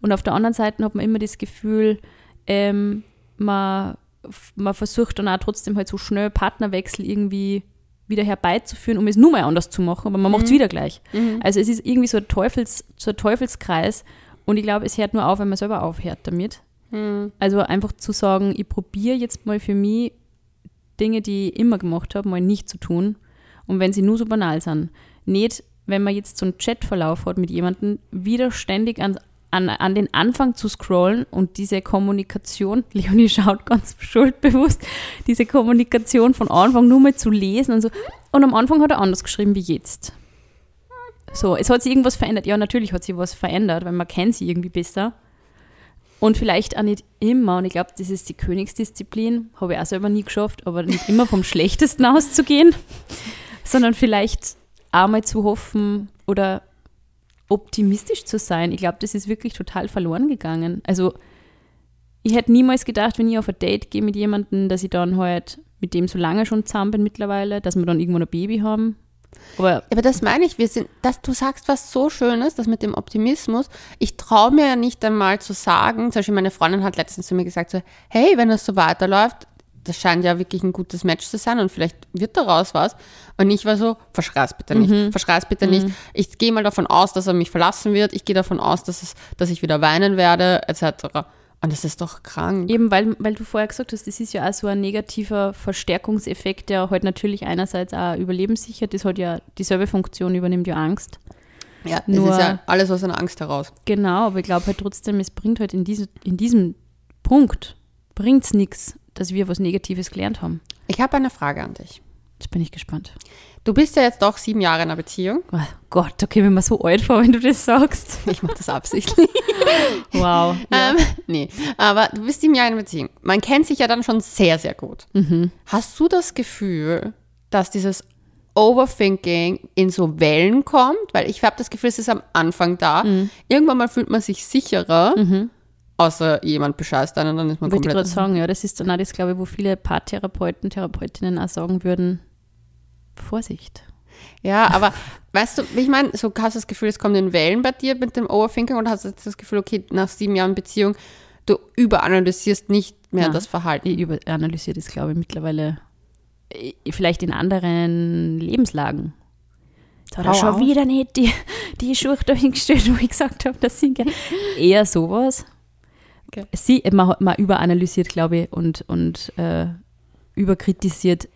Und auf der anderen Seite hat man immer das Gefühl, ähm, man, man versucht dann auch trotzdem halt so schnell Partnerwechsel irgendwie wieder herbeizuführen, um es nur mal anders zu machen, aber man macht es wieder gleich. Also es ist irgendwie so ein, Teufels, so ein Teufelskreis und ich glaube, es hört nur auf, wenn man selber aufhört damit. Also einfach zu sagen, ich probiere jetzt mal für mich Dinge, die ich immer gemacht habe, mal nicht zu tun. Und wenn sie nur so banal sind. Nicht, wenn man jetzt so einen Chatverlauf hat mit jemandem, wieder ständig an, an, an den Anfang zu scrollen und diese Kommunikation, Leonie schaut ganz schuldbewusst, diese Kommunikation von Anfang nur mal zu lesen und so. Und am Anfang hat er anders geschrieben wie jetzt. So, es hat sich irgendwas verändert. Ja, natürlich hat sich was verändert, weil man kennt sie irgendwie besser. Und vielleicht auch nicht immer, und ich glaube, das ist die Königsdisziplin, habe ich auch selber nie geschafft, aber nicht immer vom Schlechtesten auszugehen, sondern vielleicht einmal zu hoffen oder optimistisch zu sein. Ich glaube, das ist wirklich total verloren gegangen. Also, ich hätte niemals gedacht, wenn ich auf ein Date gehe mit jemandem, dass ich dann halt mit dem so lange schon zusammen bin mittlerweile, dass wir dann irgendwann ein Baby haben. Aber Aber das meine ich, wir sind, dass du sagst was so Schönes, das mit dem Optimismus. Ich traue mir ja nicht einmal zu sagen, zum Beispiel meine Freundin hat letztens zu mir gesagt, so, hey, wenn es so weiterläuft, das scheint ja wirklich ein gutes Match zu sein und vielleicht wird daraus was. Und ich war so, verschrei's bitte nicht, verschrei's bitte nicht. Ich gehe mal davon aus, dass er mich verlassen wird. Ich gehe davon aus, dass, es, dass ich wieder weinen werde, etc. Und das ist doch krank. Eben, weil, weil du vorher gesagt hast, das ist ja auch so ein negativer Verstärkungseffekt, der halt natürlich einerseits auch überlebenssichert ist, halt ja dieselbe Funktion übernimmt ja Angst. Ja, Nur- es ist ja alles aus einer Angst heraus. Genau, aber ich glaube halt trotzdem, es bringt halt in, diese, in diesem Punkt, bringt es nichts, dass wir was Negatives gelernt haben. Ich habe eine Frage an dich. Jetzt bin ich gespannt. Du bist ja jetzt doch sieben Jahre in einer Beziehung. Oh Gott, okay, wenn man so alt vor, wenn du das sagst. Ich mache das absichtlich. Wow. Ja. Ähm, nee, aber du bist sieben Jahre in einer Beziehung. Man kennt sich ja dann schon sehr, sehr gut. Mhm. Hast du das Gefühl, dass dieses Overthinking in so Wellen kommt? Weil ich habe das Gefühl, es ist am Anfang da. Mhm. Irgendwann mal fühlt man sich sicherer, außer jemand bescheißt einen, dann ist man Wollte ich gerade komplett... sagen, ja, das ist dann auch das, glaube ich, wo viele Paartherapeuten, Therapeutinnen auch sagen würden, Vorsicht. Ja, aber weißt du, ich meine, so hast du das Gefühl, es kommt in Wellen bei dir mit dem Overthinking oder hast jetzt das Gefühl, okay, nach sieben Jahren Beziehung, du überanalysierst nicht mehr Nein. das Verhalten? Ich überanalysiere das, glaube ich, mittlerweile äh, vielleicht in anderen Lebenslagen. Da hat er schon auf. wieder nicht die, die Schuhe da hingestellt, wo ich gesagt habe, dass sie eher sowas. Okay. Sie, man, man überanalysiert, glaube ich, und, und äh, überkritisiert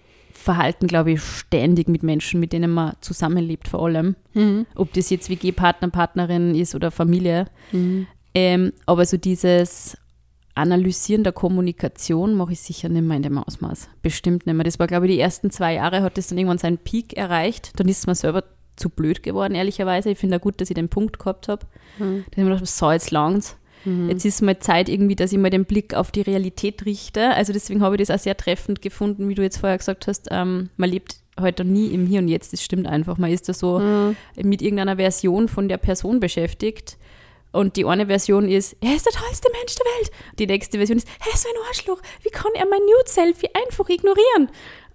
Verhalten, glaube ich, ständig mit Menschen, mit denen man zusammenlebt, vor allem. Mhm. Ob das jetzt WG-Partner, Partnerin ist oder Familie. Ähm, aber so dieses Analysieren der Kommunikation mache ich sicher nicht mehr in dem Ausmaß. Bestimmt nicht mehr. Das war, glaube ich, die ersten zwei Jahre hat das dann irgendwann seinen Peak erreicht. Dann ist es mir selber zu blöd geworden, ehrlicherweise. Ich finde auch gut, dass ich den Punkt gehabt habe. Dann habe ich mir gedacht, so, jetzt langt's. Jetzt ist mal Zeit irgendwie, dass ich mal den Blick auf die Realität richte. Also deswegen habe ich das auch sehr treffend gefunden, wie du jetzt vorher gesagt hast, ähm, man lebt heute nie im Hier und Jetzt. Das stimmt einfach. Man ist da so mit irgendeiner Version von der Person beschäftigt. Und die eine Version ist, er ist der tollste Mensch der Welt. Die nächste Version ist, er ist so ein Arschloch. Wie kann er mein Nude-Selfie einfach ignorieren?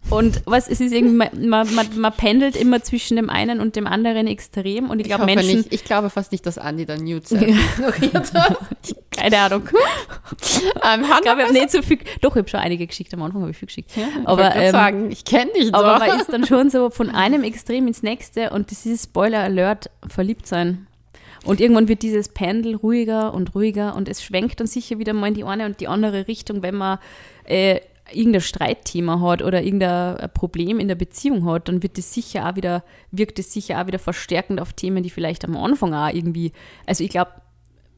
Und was, es ist irgendwie, man, man, man, pendelt immer zwischen dem einen und dem anderen extrem. Und ich glaube, Menschen, nicht, ich glaube fast nicht, dass Andi dann Nude ignoriert hat. keine Ahnung. ähm, Ich glaube, ich habe nicht so viel, doch, ich habe schon einige geschickt. Am Anfang habe ich viel geschickt. aber aber, ähm, sagen, ich kenne dich doch. aber man ist dann schon so von einem Extrem ins nächste und das ist Spoiler Alert, verliebt sein. Und irgendwann wird dieses Pendel ruhiger und ruhiger und es schwenkt dann sicher wieder mal in die eine und die andere Richtung, wenn man äh, irgendein Streitthema hat oder irgendein Problem in der Beziehung hat, dann wird es sicher auch wieder, wirkt es sicher auch wieder verstärkend auf Themen, die vielleicht am Anfang auch irgendwie, also ich glaube,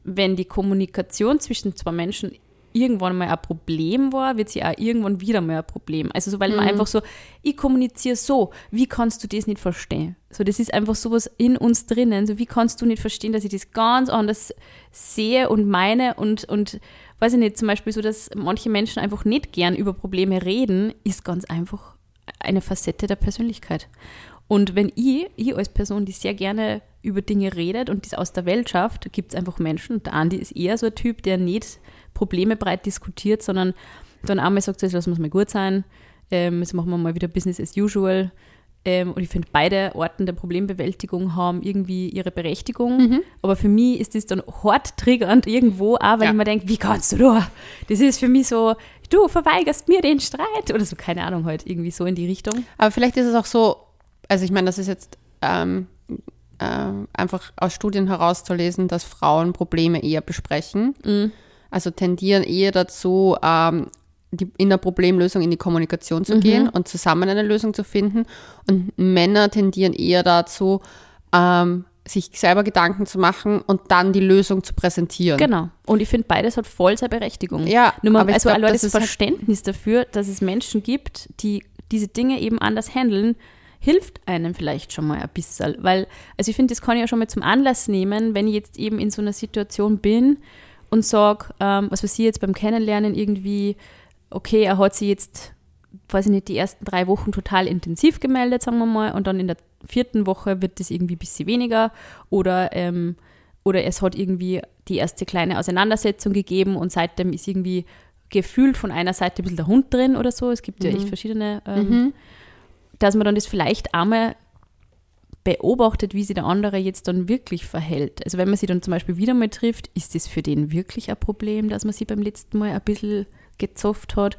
wenn die Kommunikation zwischen zwei Menschen irgendwann mal ein Problem war, wird sie auch irgendwann wieder mal ein Problem. Also so, weil man einfach so, ich kommuniziere so, wie kannst du das nicht verstehen? So, das ist einfach sowas in uns drinnen. So, wie kannst du nicht verstehen, dass ich das ganz anders sehe und meine und, und weiß ich nicht, zum Beispiel so, dass manche Menschen einfach nicht gern über Probleme reden, ist ganz einfach eine Facette der Persönlichkeit. Und wenn ich, ich als Person, die sehr gerne über Dinge redet und das aus der Welt schafft, gibt es einfach Menschen, und der Andi ist eher so ein Typ, der nicht Probleme breit diskutiert, sondern dann einmal sagt, jetzt lassen wir es mal gut sein, ähm, jetzt machen wir mal wieder Business as usual. Ähm, und ich finde, beide Arten der Problembewältigung haben irgendwie ihre Berechtigung. Aber für mich ist das dann hart triggernd irgendwo, auch weil Ja. ich mir denke, wie kannst du da? Das ist für mich so, du verweigerst mir den Streit oder so, keine Ahnung, halt irgendwie so in die Richtung. Aber vielleicht ist es auch so, also ich meine, das ist jetzt ähm, ähm, einfach aus Studien herauszulesen, dass Frauen Probleme eher besprechen. Also tendieren eher dazu, ähm, die, in der Problemlösung in die Kommunikation zu gehen und zusammen eine Lösung zu finden. Und Männer tendieren eher dazu, ähm, sich selber Gedanken zu machen und dann die Lösung zu präsentieren. Genau. Und ich finde, beides hat voll seine Berechtigung. Ja, Nur mal, aber also glaub, das halt- Verständnis dafür, dass es Menschen gibt, die diese Dinge eben anders handeln, hilft einem vielleicht schon mal ein bisschen. Weil, also ich finde, das kann ich ja schon mal zum Anlass nehmen, wenn ich jetzt eben in so einer Situation bin und sage, ähm, was weiß ich jetzt beim Kennenlernen irgendwie, okay, er hat sich jetzt, weiß ich nicht, die ersten drei Wochen total intensiv gemeldet, sagen wir mal, und dann in der vierten Woche wird das irgendwie ein bisschen weniger oder, ähm, oder es hat irgendwie die erste kleine Auseinandersetzung gegeben und seitdem ist irgendwie gefühlt von einer Seite ein bisschen der Hund drin oder so. Es gibt ja echt verschiedene, ähm, dass man dann das vielleicht einmal beobachtet, wie sich der andere jetzt dann wirklich verhält. Also wenn man sie dann zum Beispiel wieder mal trifft, ist das für den wirklich ein Problem, dass man sie beim letzten Mal ein bisschen gezopft hat?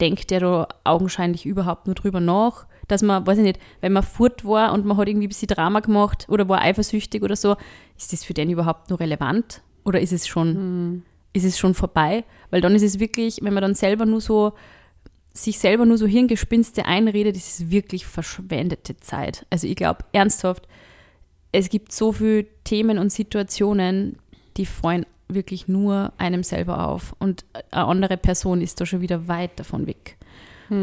Denkt der da augenscheinlich überhaupt nur drüber nach? Dass man, weiß ich nicht, wenn man furt war und man hat irgendwie ein bisschen Drama gemacht oder war eifersüchtig oder so, ist das für den überhaupt noch relevant? Oder ist es schon, Hm. ist es schon vorbei? Weil dann ist es wirklich, wenn man dann selber nur so sich selber nur so Hirngespinste einredet, das ist wirklich verschwendete Zeit. Also ich glaube ernsthaft, es gibt so viele Themen und Situationen, die fallen wirklich nur einem selber auf. Und eine andere Person ist da schon wieder weit davon weg.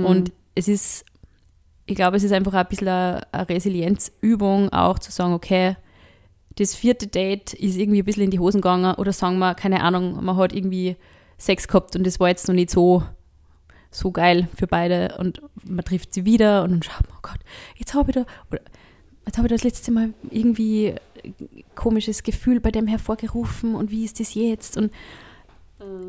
Und es ist, ich glaube, es ist einfach ein bisschen eine, Resilienzübung, auch zu sagen, okay, das vierte Date ist irgendwie ein bisschen in die Hosen gegangen oder sagen wir, keine Ahnung, man hat irgendwie Sex gehabt und das war jetzt noch nicht so, so geil für beide und man trifft sie wieder und dann schaut man, oh Gott, jetzt habe ich da, oder jetzt habe ich das letzte Mal irgendwie komisches Gefühl bei dem hervorgerufen und wie ist das jetzt? Und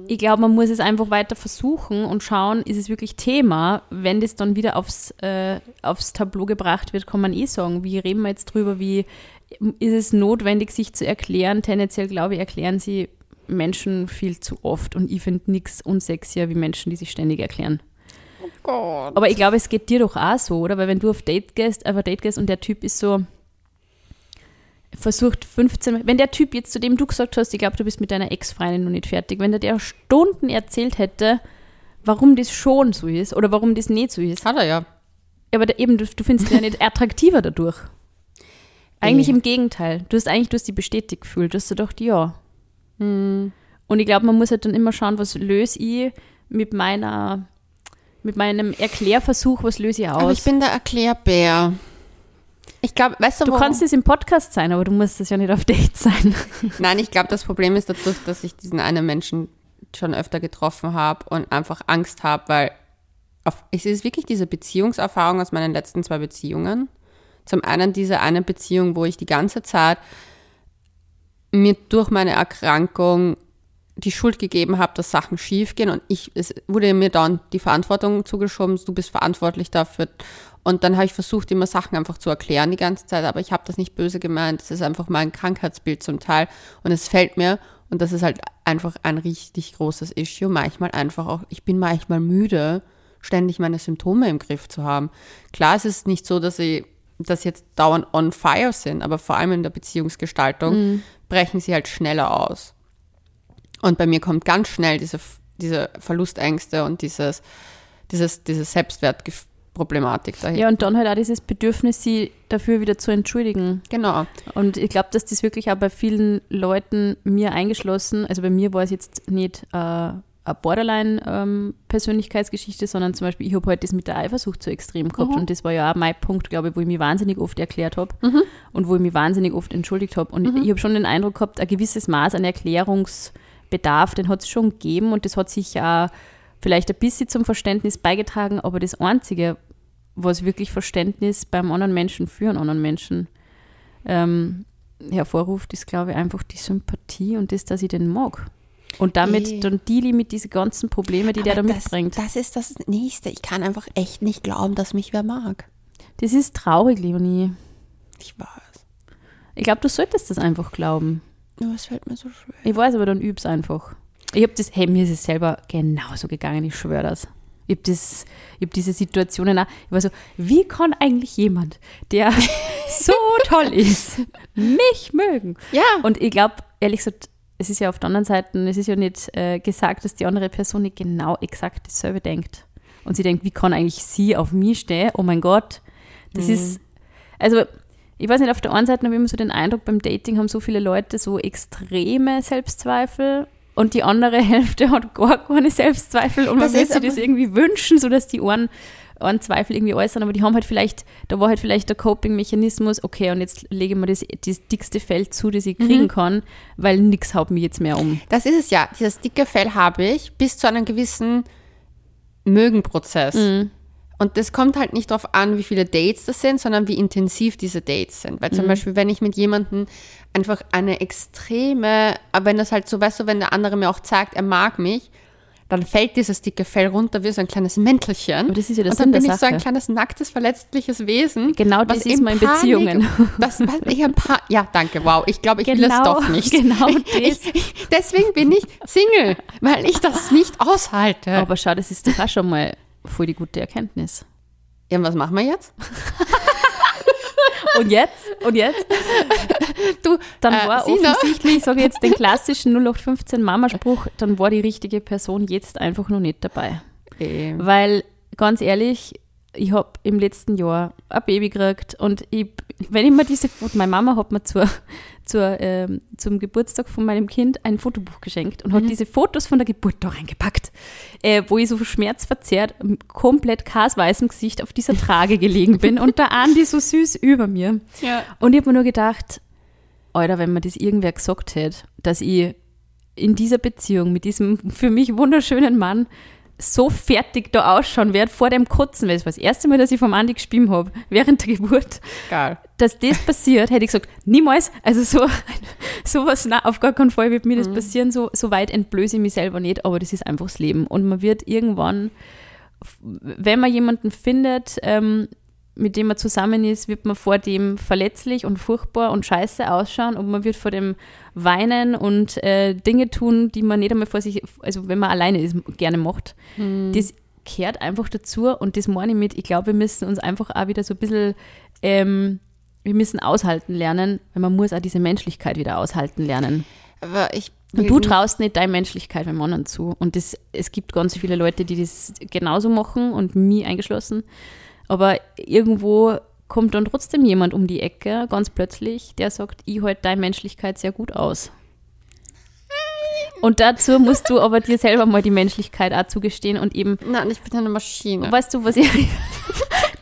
ich glaube, man muss es einfach weiter versuchen und schauen, ist es wirklich Thema. Wenn das dann wieder aufs, äh, aufs Tableau gebracht wird, kann man eh sagen, wie reden wir jetzt drüber, wie ist es notwendig, sich zu erklären? Tendenziell, glaube ich, erklären sie Menschen viel zu oft und ich finde nichts unsexier wie Menschen, die sich ständig erklären. Oh Gott. Aber ich glaube, es geht dir doch auch so, oder? Weil wenn du auf Date gehst, auf ein Date gehst und der Typ ist so, versucht 15, wenn der Typ jetzt, zu dem du gesagt hast, ich glaube, du bist mit deiner Ex-Freundin noch nicht fertig, wenn der dir Stunden erzählt hätte, warum das schon so ist oder warum das nicht so ist. Hat er ja. Aber da, eben, du, du findest ihn ja nicht attraktiver dadurch. Eigentlich Eh. im Gegenteil. Du hast eigentlich, du hast dich bestätigt gefühlt. Du hast gedacht, ja. Hm. Und ich glaube, man muss halt dann immer schauen, was löse ich mit meiner, mit meinem Erklärversuch, was löse ich aus. Aber ich bin der Erklärbär. Ich glaube, weißt du, du warum? kannst es im Podcast sein, aber du musst es ja nicht auf Date sein. Nein, ich glaube, das Problem ist dadurch, dass ich diesen einen Menschen schon öfter getroffen habe und einfach Angst habe, weil auf, es ist wirklich diese Beziehungserfahrung aus meinen letzten zwei Beziehungen. Zum einen diese eine Beziehung, wo ich die ganze Zeit mir durch meine Erkrankung die Schuld gegeben habe, dass Sachen schiefgehen und ich, es wurde mir dann die Verantwortung zugeschoben, du bist verantwortlich dafür. Und dann habe ich versucht, immer Sachen einfach zu erklären die ganze Zeit, aber ich habe das nicht böse gemeint. Das ist einfach mein Krankheitsbild zum Teil. Und es fällt mir, und das ist halt einfach ein richtig großes Issue, manchmal einfach auch, ich bin manchmal müde, ständig meine Symptome im Griff zu haben. Klar, es ist nicht so, dass sie dass jetzt dauernd on fire sind, aber vor allem in der Beziehungsgestaltung brechen sie halt schneller aus. Und bei mir kommt ganz schnell diese, diese Verlustängste und dieses, dieses, diese Selbstwertproblematik daher. Ja, und dann halt auch dieses Bedürfnis, sie dafür wieder zu entschuldigen. Genau. Und ich glaube, dass das wirklich auch bei vielen Leuten, mir eingeschlossen, also bei mir war es jetzt nicht äh, eine Borderline-Persönlichkeitsgeschichte, sondern zum Beispiel, ich habe halt das mit der Eifersucht so extrem gehabt. Und das war ja auch mein Punkt, glaube ich, wo ich mich wahnsinnig oft erklärt habe und wo ich mich wahnsinnig oft entschuldigt habe. Und ich habe schon den Eindruck gehabt, ein gewisses Maß an Erklärungsbedarf, den hat es schon gegeben und das hat sich auch vielleicht ein bisschen zum Verständnis beigetragen, aber das Einzige, was wirklich Verständnis beim anderen Menschen für einen anderen Menschen ähm, hervorruft, ist, glaube ich, einfach die Sympathie und das, dass ich den mag. Und damit Eh. dann deal ich mit diesen ganzen Problemen, die der da Aber mitbringt. Das, das ist das Nächste. Ich kann einfach echt nicht glauben, dass mich wer mag. Das ist traurig, Leonie. Ich weiß. Ich glaube, du solltest das einfach glauben. Nur es fällt mir so schwer. Ich weiß, aber dann üb's einfach. Ich habe das, hey, mir ist es selber genauso gegangen, ich schwöre das. Ich habe habe diese Situationen auch, ich war so, wie kann eigentlich jemand, der so toll ist, mich mögen? Ja. Und ich glaube, ehrlich gesagt, es ist ja auf der anderen Seite, es ist ja nicht äh, gesagt, dass die andere Person nicht genau exakt dasselbe denkt. Und sie denkt, wie kann eigentlich sie auf mich stehen? Oh mein Gott. Das ist, also, ich weiß nicht, auf der einen Seite habe ich immer so den Eindruck, beim Dating haben so viele Leute so extreme Selbstzweifel und die andere Hälfte hat gar keine Selbstzweifel und man Das will sich das irgendwie wünschen, sodass die einen, einen Zweifel irgendwie äußern, aber die haben halt vielleicht, da war halt vielleicht der Coping-Mechanismus, okay, und jetzt lege ich mir das, das dickste Feld zu, das ich kriegen kann, weil nichts haut mich jetzt mehr um. Das ist es ja. Dieses dicke Fell habe ich bis zu einem gewissen Mögenprozess. Und das kommt halt nicht darauf an, wie viele Dates das sind, sondern wie intensiv diese Dates sind. Weil zum Beispiel, wenn ich mit jemandem einfach eine extreme, aber wenn das halt so, weißt du, wenn der andere mir auch sagt, er mag mich, dann fällt dieses dicke Fell runter wie so ein kleines Mäntelchen. Aber das ist ja der und dann bin ich so ein kleines, nacktes, verletzliches Wesen. Genau das ist in Panik- Beziehungen. Was, was ich ein paar, ja, danke, wow. Ich glaube, ich will es Genau, doch nicht. genau ich, ich, deswegen bin ich Single, weil ich das nicht aushalte. Aber schau, das ist doch auch schon mal voll die gute Erkenntnis. ja, und was machen wir jetzt? Und jetzt? Und jetzt? Du, Dann äh, war Sina? offensichtlich, ich sage jetzt den klassischen 0815 Mama-Spruch, dann war die richtige Person jetzt einfach noch nicht dabei. Ähm, Weil, ganz ehrlich, ich habe im letzten Jahr ein Baby gekriegt und ich, wenn ich mir diese Fotos, meine Mama hat mir zur, zur, ähm, zum Geburtstag von meinem Kind ein Fotobuch geschenkt und hat diese Fotos von der Geburt da reingepackt, äh, wo ich so schmerzverzerrt, komplett kasweißem Gesicht auf dieser Trage gelegen bin und der Andi so süß über mir. ja. Und ich habe mir nur gedacht, Alter, wenn mir das irgendwer gesagt hätte, dass ich in dieser Beziehung mit diesem für mich wunderschönen Mann so fertig da ausschauen werde vor dem Kotzen, weil es war das erste Mal, dass ich vom Andi gespielt habe, während der Geburt, Geil. dass das passiert, hätte ich gesagt, niemals, also so sowas, na, auf gar keinen Fall wird mir das Mhm. passieren, so, so weit entblöße ich mich selber nicht, aber das ist einfach das Leben und man wird irgendwann, wenn man jemanden findet, ähm, mit dem man zusammen ist, wird man vor dem verletzlich und furchtbar und scheiße ausschauen und man wird vor dem weinen und äh, Dinge tun, die man nicht einmal vor sich, also wenn man alleine ist, gerne macht. Das kehrt einfach dazu und das meine ich mit, ich glaube, wir müssen uns einfach auch wieder so ein bisschen, ähm, wir müssen aushalten lernen, weil man muss auch diese Menschlichkeit wieder aushalten lernen. Aber ich Und du traust nicht deine Menschlichkeit beim anderen zu. Und das, es gibt ganz viele Leute, die das genauso machen und mich eingeschlossen. Aber irgendwo kommt dann trotzdem jemand um die Ecke, ganz plötzlich, der sagt, ich halte deine Menschlichkeit sehr gut aus. Und dazu musst du aber dir selber mal die Menschlichkeit auch zugestehen und eben, Nein, ich bin eine Maschine. weißt du, was ich.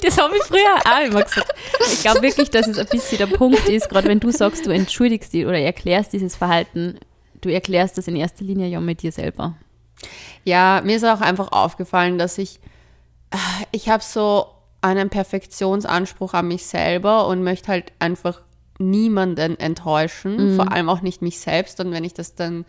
Das habe ich früher auch immer gesagt. Ich glaube wirklich, dass es ein bisschen der Punkt ist, gerade wenn du sagst, du entschuldigst dich oder erklärst dieses Verhalten, du erklärst das in erster Linie ja mit dir selber. Ja, mir ist auch einfach aufgefallen, dass ich, äh, ich habe so einen Perfektionsanspruch an mich selber und möchte halt einfach niemanden enttäuschen, vor allem auch nicht mich selbst. Und wenn ich das dann,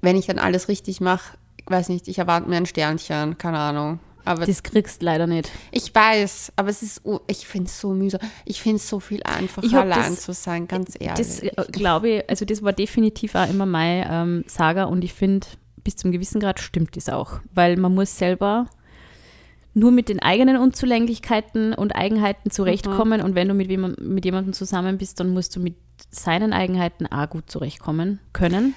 wenn ich dann alles richtig mache, ich weiß nicht, ich erwarte mir ein Sternchen, keine Ahnung. Aber Das kriegst leider nicht. ich weiß, aber es ist, ich finde es so mühsam. Ich finde es so viel einfacher, allein das- zu sein, ganz ehrlich. Das äh, glaube ich, also das war definitiv auch immer meine ähm, Saga und ich finde, bis zum gewissen Grad stimmt das auch, weil man muss selber nur mit den eigenen Unzulänglichkeiten und Eigenheiten zurechtkommen und wenn du mit, mit jemandem zusammen bist, dann musst du mit seinen Eigenheiten auch gut zurechtkommen können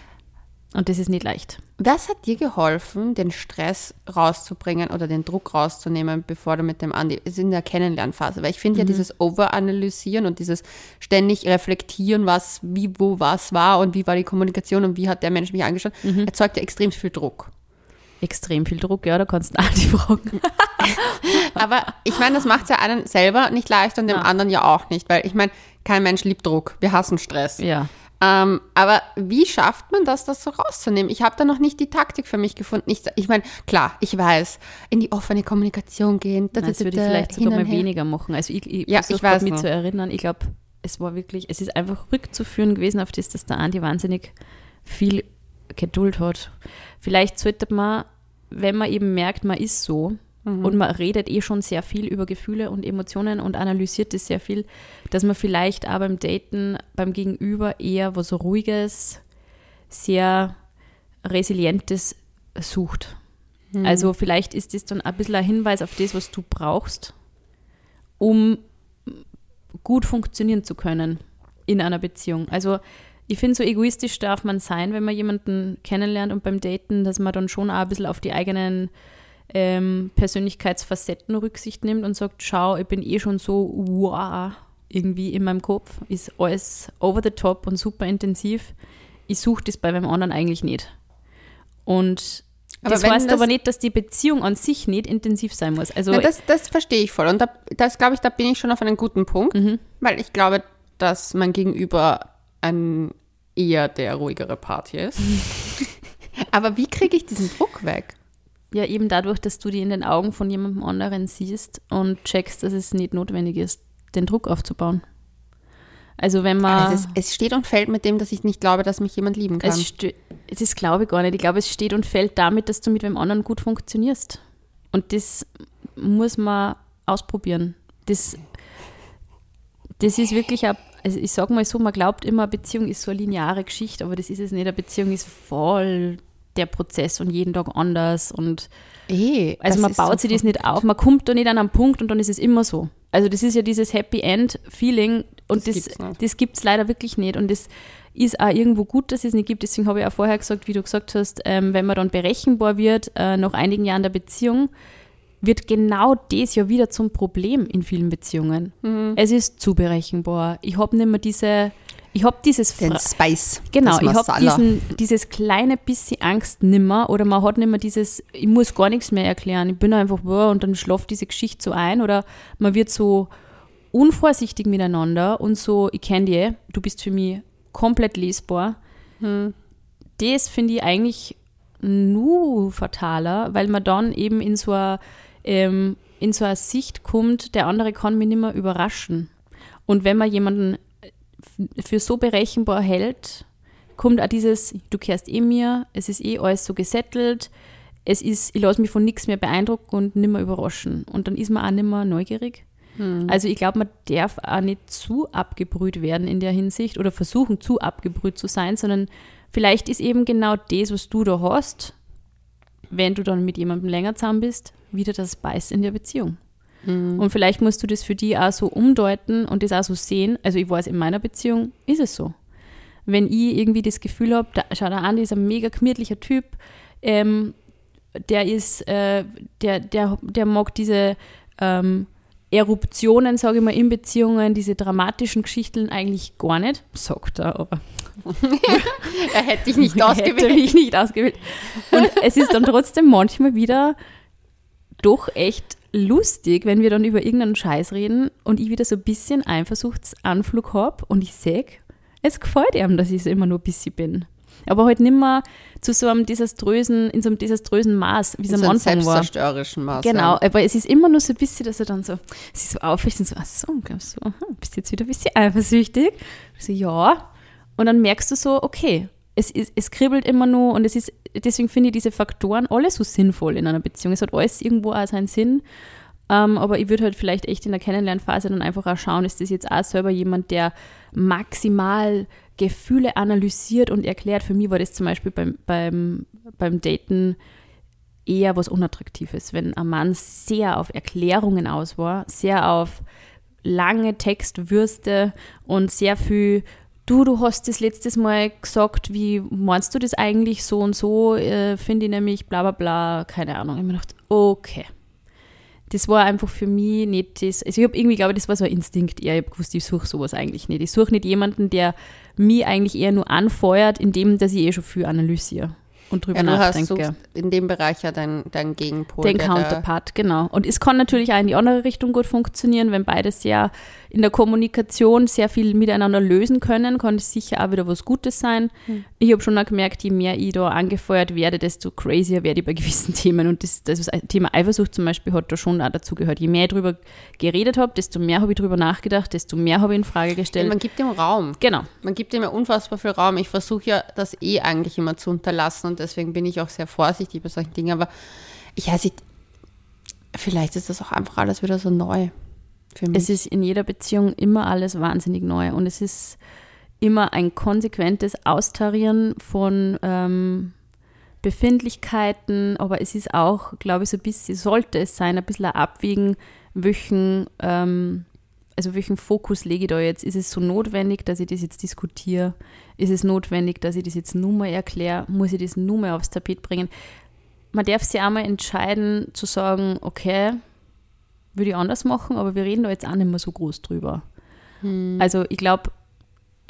und das ist nicht leicht. Was hat dir geholfen, den Stress rauszubringen oder den Druck rauszunehmen, bevor du mit dem Andi, es ist in der Kennenlernphase, weil ich finde ja dieses Overanalysieren und dieses ständig reflektieren, was, wie, wo, was war und wie war die Kommunikation und wie hat der Mensch mich angeschaut, erzeugt ja extrem viel Druck. Extrem viel Druck, ja, da kannst du die fragen. Aber ich meine, das macht es ja einen selber nicht leicht und dem Ja. anderen ja auch nicht, weil ich meine, kein Mensch liebt Druck, wir hassen Stress. Ja. Ähm, aber wie schafft man das, das so rauszunehmen? Ich habe da noch nicht die Taktik für mich gefunden. Ich, ich meine, klar, ich weiß, in die offene Kommunikation gehen. da, da, Das würde ich vielleicht sogar mal weniger machen. Also ich, ich Ja, ich weiß mich zu erinnern. Ich glaube, es war wirklich, es ist einfach rückzuführen gewesen auf das, dass der Andi wahnsinnig viel Geduld hat. Vielleicht sollte man, wenn man eben merkt, man ist so Mhm. und man redet eh schon sehr viel über Gefühle und Emotionen und analysiert das sehr viel, dass man vielleicht auch beim Daten beim Gegenüber eher was Ruhiges, sehr Resilientes sucht. Also vielleicht ist das dann ein bisschen ein Hinweis auf das, was du brauchst, um gut funktionieren zu können in einer Beziehung. Also ich finde, so egoistisch darf man sein, wenn man jemanden kennenlernt und beim Daten, dass man dann schon auch ein bisschen auf die eigenen ähm, Persönlichkeitsfacetten Rücksicht nimmt und sagt, schau, ich bin eh schon so wow, irgendwie in meinem Kopf, ist alles over the top und super intensiv. Ich suche das bei meinem anderen eigentlich nicht. Und Aber das heißt das- aber nicht, dass die Beziehung an sich nicht intensiv sein muss. Also Na, das, das verstehe ich voll. Und da, das glaube ich, da bin ich schon auf einem guten Punkt, Mhm. weil ich glaube, dass mein Gegenüber ein eher der ruhigere Party ist. Aber wie kriege ich diesen Druck weg? Ja, eben dadurch, dass du die in den Augen von jemandem anderen siehst und checkst, dass es nicht notwendig ist, den Druck aufzubauen. Also wenn man... Also es, es steht und fällt mit dem, dass ich nicht glaube, dass mich jemand lieben kann. Es das glaube ich gar nicht. Ich glaube, es steht und fällt damit, dass du mit dem anderen gut funktionierst. Und das muss man ausprobieren. Das, das ist wirklich, ein, also ich sage mal so, man glaubt immer, eine Beziehung ist so eine lineare Geschichte, aber das ist es nicht. Eine Beziehung ist voll der Prozess und jeden Tag anders. Und Eh, also man baut so sich das nicht auf, man kommt da nicht an einen Punkt und dann ist es immer so. Also das ist ja dieses Happy End Feeling und Das das, gibt's nicht. das gibt es leider wirklich nicht und das ist auch irgendwo gut, dass es nicht gibt. Deswegen habe ich auch vorher gesagt, wie du gesagt hast, ähm, wenn man dann berechenbar wird äh, nach einigen Jahren der Beziehung, wird genau das ja wieder zum Problem in vielen Beziehungen. Mhm. Es ist zu berechenbar. Ich habe nicht mehr diese, ich habe dieses Den Spice. Genau, ich habe dieses kleine bisschen Angst nimmer oder man hat nimmer dieses, ich muss gar nichts mehr erklären, ich bin einfach boah, und dann schlaft diese Geschichte so ein oder man wird so unvorsichtig miteinander und so, ich kenne dich, du bist für mich komplett lesbar. Hm. Das finde ich eigentlich nur fataler, weil man dann eben in so eine, ähm, in so eine Sicht kommt, der andere kann mich nicht mehr überraschen. Und wenn man jemanden für so berechenbar hält, kommt auch dieses, du kehrst eh mir, es ist eh alles so gesettelt, es ist, ich lasse mich von nichts mehr beeindrucken und nicht mehr überraschen. Und dann ist man auch nicht mehr neugierig. Also ich glaube, man darf auch nicht zu abgebrüht werden in der Hinsicht oder versuchen, zu abgebrüht zu sein, sondern vielleicht ist eben genau das, was du da hast, wenn du dann mit jemandem länger zusammen bist, wieder das Beiß in der Beziehung. Und vielleicht musst du das für die auch so umdeuten und das auch so sehen. Also ich weiß, in meiner Beziehung ist es so. Wenn ich irgendwie das Gefühl habe, da, schau da an, der ist ein mega gemütlicher Typ, ähm, der ist, äh, der, der, der mag diese ähm, Eruptionen, sage ich mal, in Beziehungen, diese dramatischen Geschichten eigentlich gar nicht, sagt er, aber Er hätte dich nicht Hätte ausgewählt. mich nicht ausgewählt. Und es ist dann trotzdem manchmal wieder doch echt lustig, wenn wir dann über irgendeinen Scheiß reden und ich wieder so ein bisschen Eifersuchtsanflug habe und ich sehe, es gefällt ihm, dass ich so immer nur ein bisschen bin. Aber halt nicht mehr zu so einem desaströsen, in so einem desaströsen Maß, wie es am so Anfang war. selbstzerstörerischen Maß. Genau, Ja. aber es ist immer nur so ein bisschen, dass er dann so, sie so aufrecht und so, ach so, glaubst du, aha, bist jetzt wieder ein bisschen eifersüchtig? Ich so, ja. Und dann merkst du so, okay, es, ist, es kribbelt immer nur und es ist, deswegen finde ich diese Faktoren alle so sinnvoll in einer Beziehung. Es hat alles irgendwo auch seinen Sinn. Ähm, aber ich würde halt vielleicht echt in der Kennenlernphase dann einfach auch schauen, ist das jetzt auch selber jemand, der maximal Gefühle analysiert und erklärt. Für mich war das zum Beispiel beim, beim, beim Daten eher was Unattraktives, wenn ein Mann sehr auf Erklärungen aus war, sehr auf lange Textwürste und sehr viel, du, du hast das letztes Mal gesagt, wie meinst du das eigentlich so und so, äh, finde ich nämlich bla bla bla, keine Ahnung. Ich habe mir gedacht, okay. Das war einfach für mich nicht das, also ich habe irgendwie, glaube ich, das war so ein Instinkt eher, ich habe gewusst, ich suche sowas eigentlich nicht. Ich suche nicht jemanden, der mich eigentlich eher nur anfeuert, indem dass ich eh schon viel analysiere und drüber Ja, du nachdenke. in dem Bereich ja dein, dein Gegenpol. Den Counterpart, genau. Und es kann natürlich auch in die andere Richtung gut funktionieren, wenn beide sehr in der Kommunikation sehr viel miteinander lösen können, kann es sicher auch wieder was Gutes sein. Hm. Ich habe schon auch gemerkt, je mehr ich da angefeuert werde, desto crazier werde ich bei gewissen Themen. Und das, das Thema Eifersucht zum Beispiel hat da schon auch dazu gehört. Je mehr ich drüber geredet habe, desto mehr habe ich drüber nachgedacht, desto mehr habe ich in Frage Ja, gestellt. man gibt dem Raum. genau. Man gibt dem ja unfassbar viel Raum. Ich versuche ja, das eh eigentlich immer zu unterlassen und deswegen bin ich auch sehr vorsichtig bei solchen Dingen. Aber ich weiß nicht, vielleicht ist das auch einfach alles wieder so neu für mich. Es ist in jeder Beziehung immer alles wahnsinnig neu und es ist immer ein konsequentes Austarieren von ähm, Befindlichkeiten, aber es ist auch, glaube ich, so ein bisschen, sollte es sein, ein bisschen ein Abwägen, welchen, ähm, also welchen Fokus lege ich da jetzt? Ist es so notwendig, dass ich das jetzt diskutiere? Ist es notwendig, dass ich das jetzt nur mal erkläre? Muss ich das nur mal aufs Tapet bringen? Man darf sich einmal entscheiden, zu sagen, okay, würde ich anders machen, aber wir reden da jetzt auch nicht mehr so groß drüber. Also ich glaube,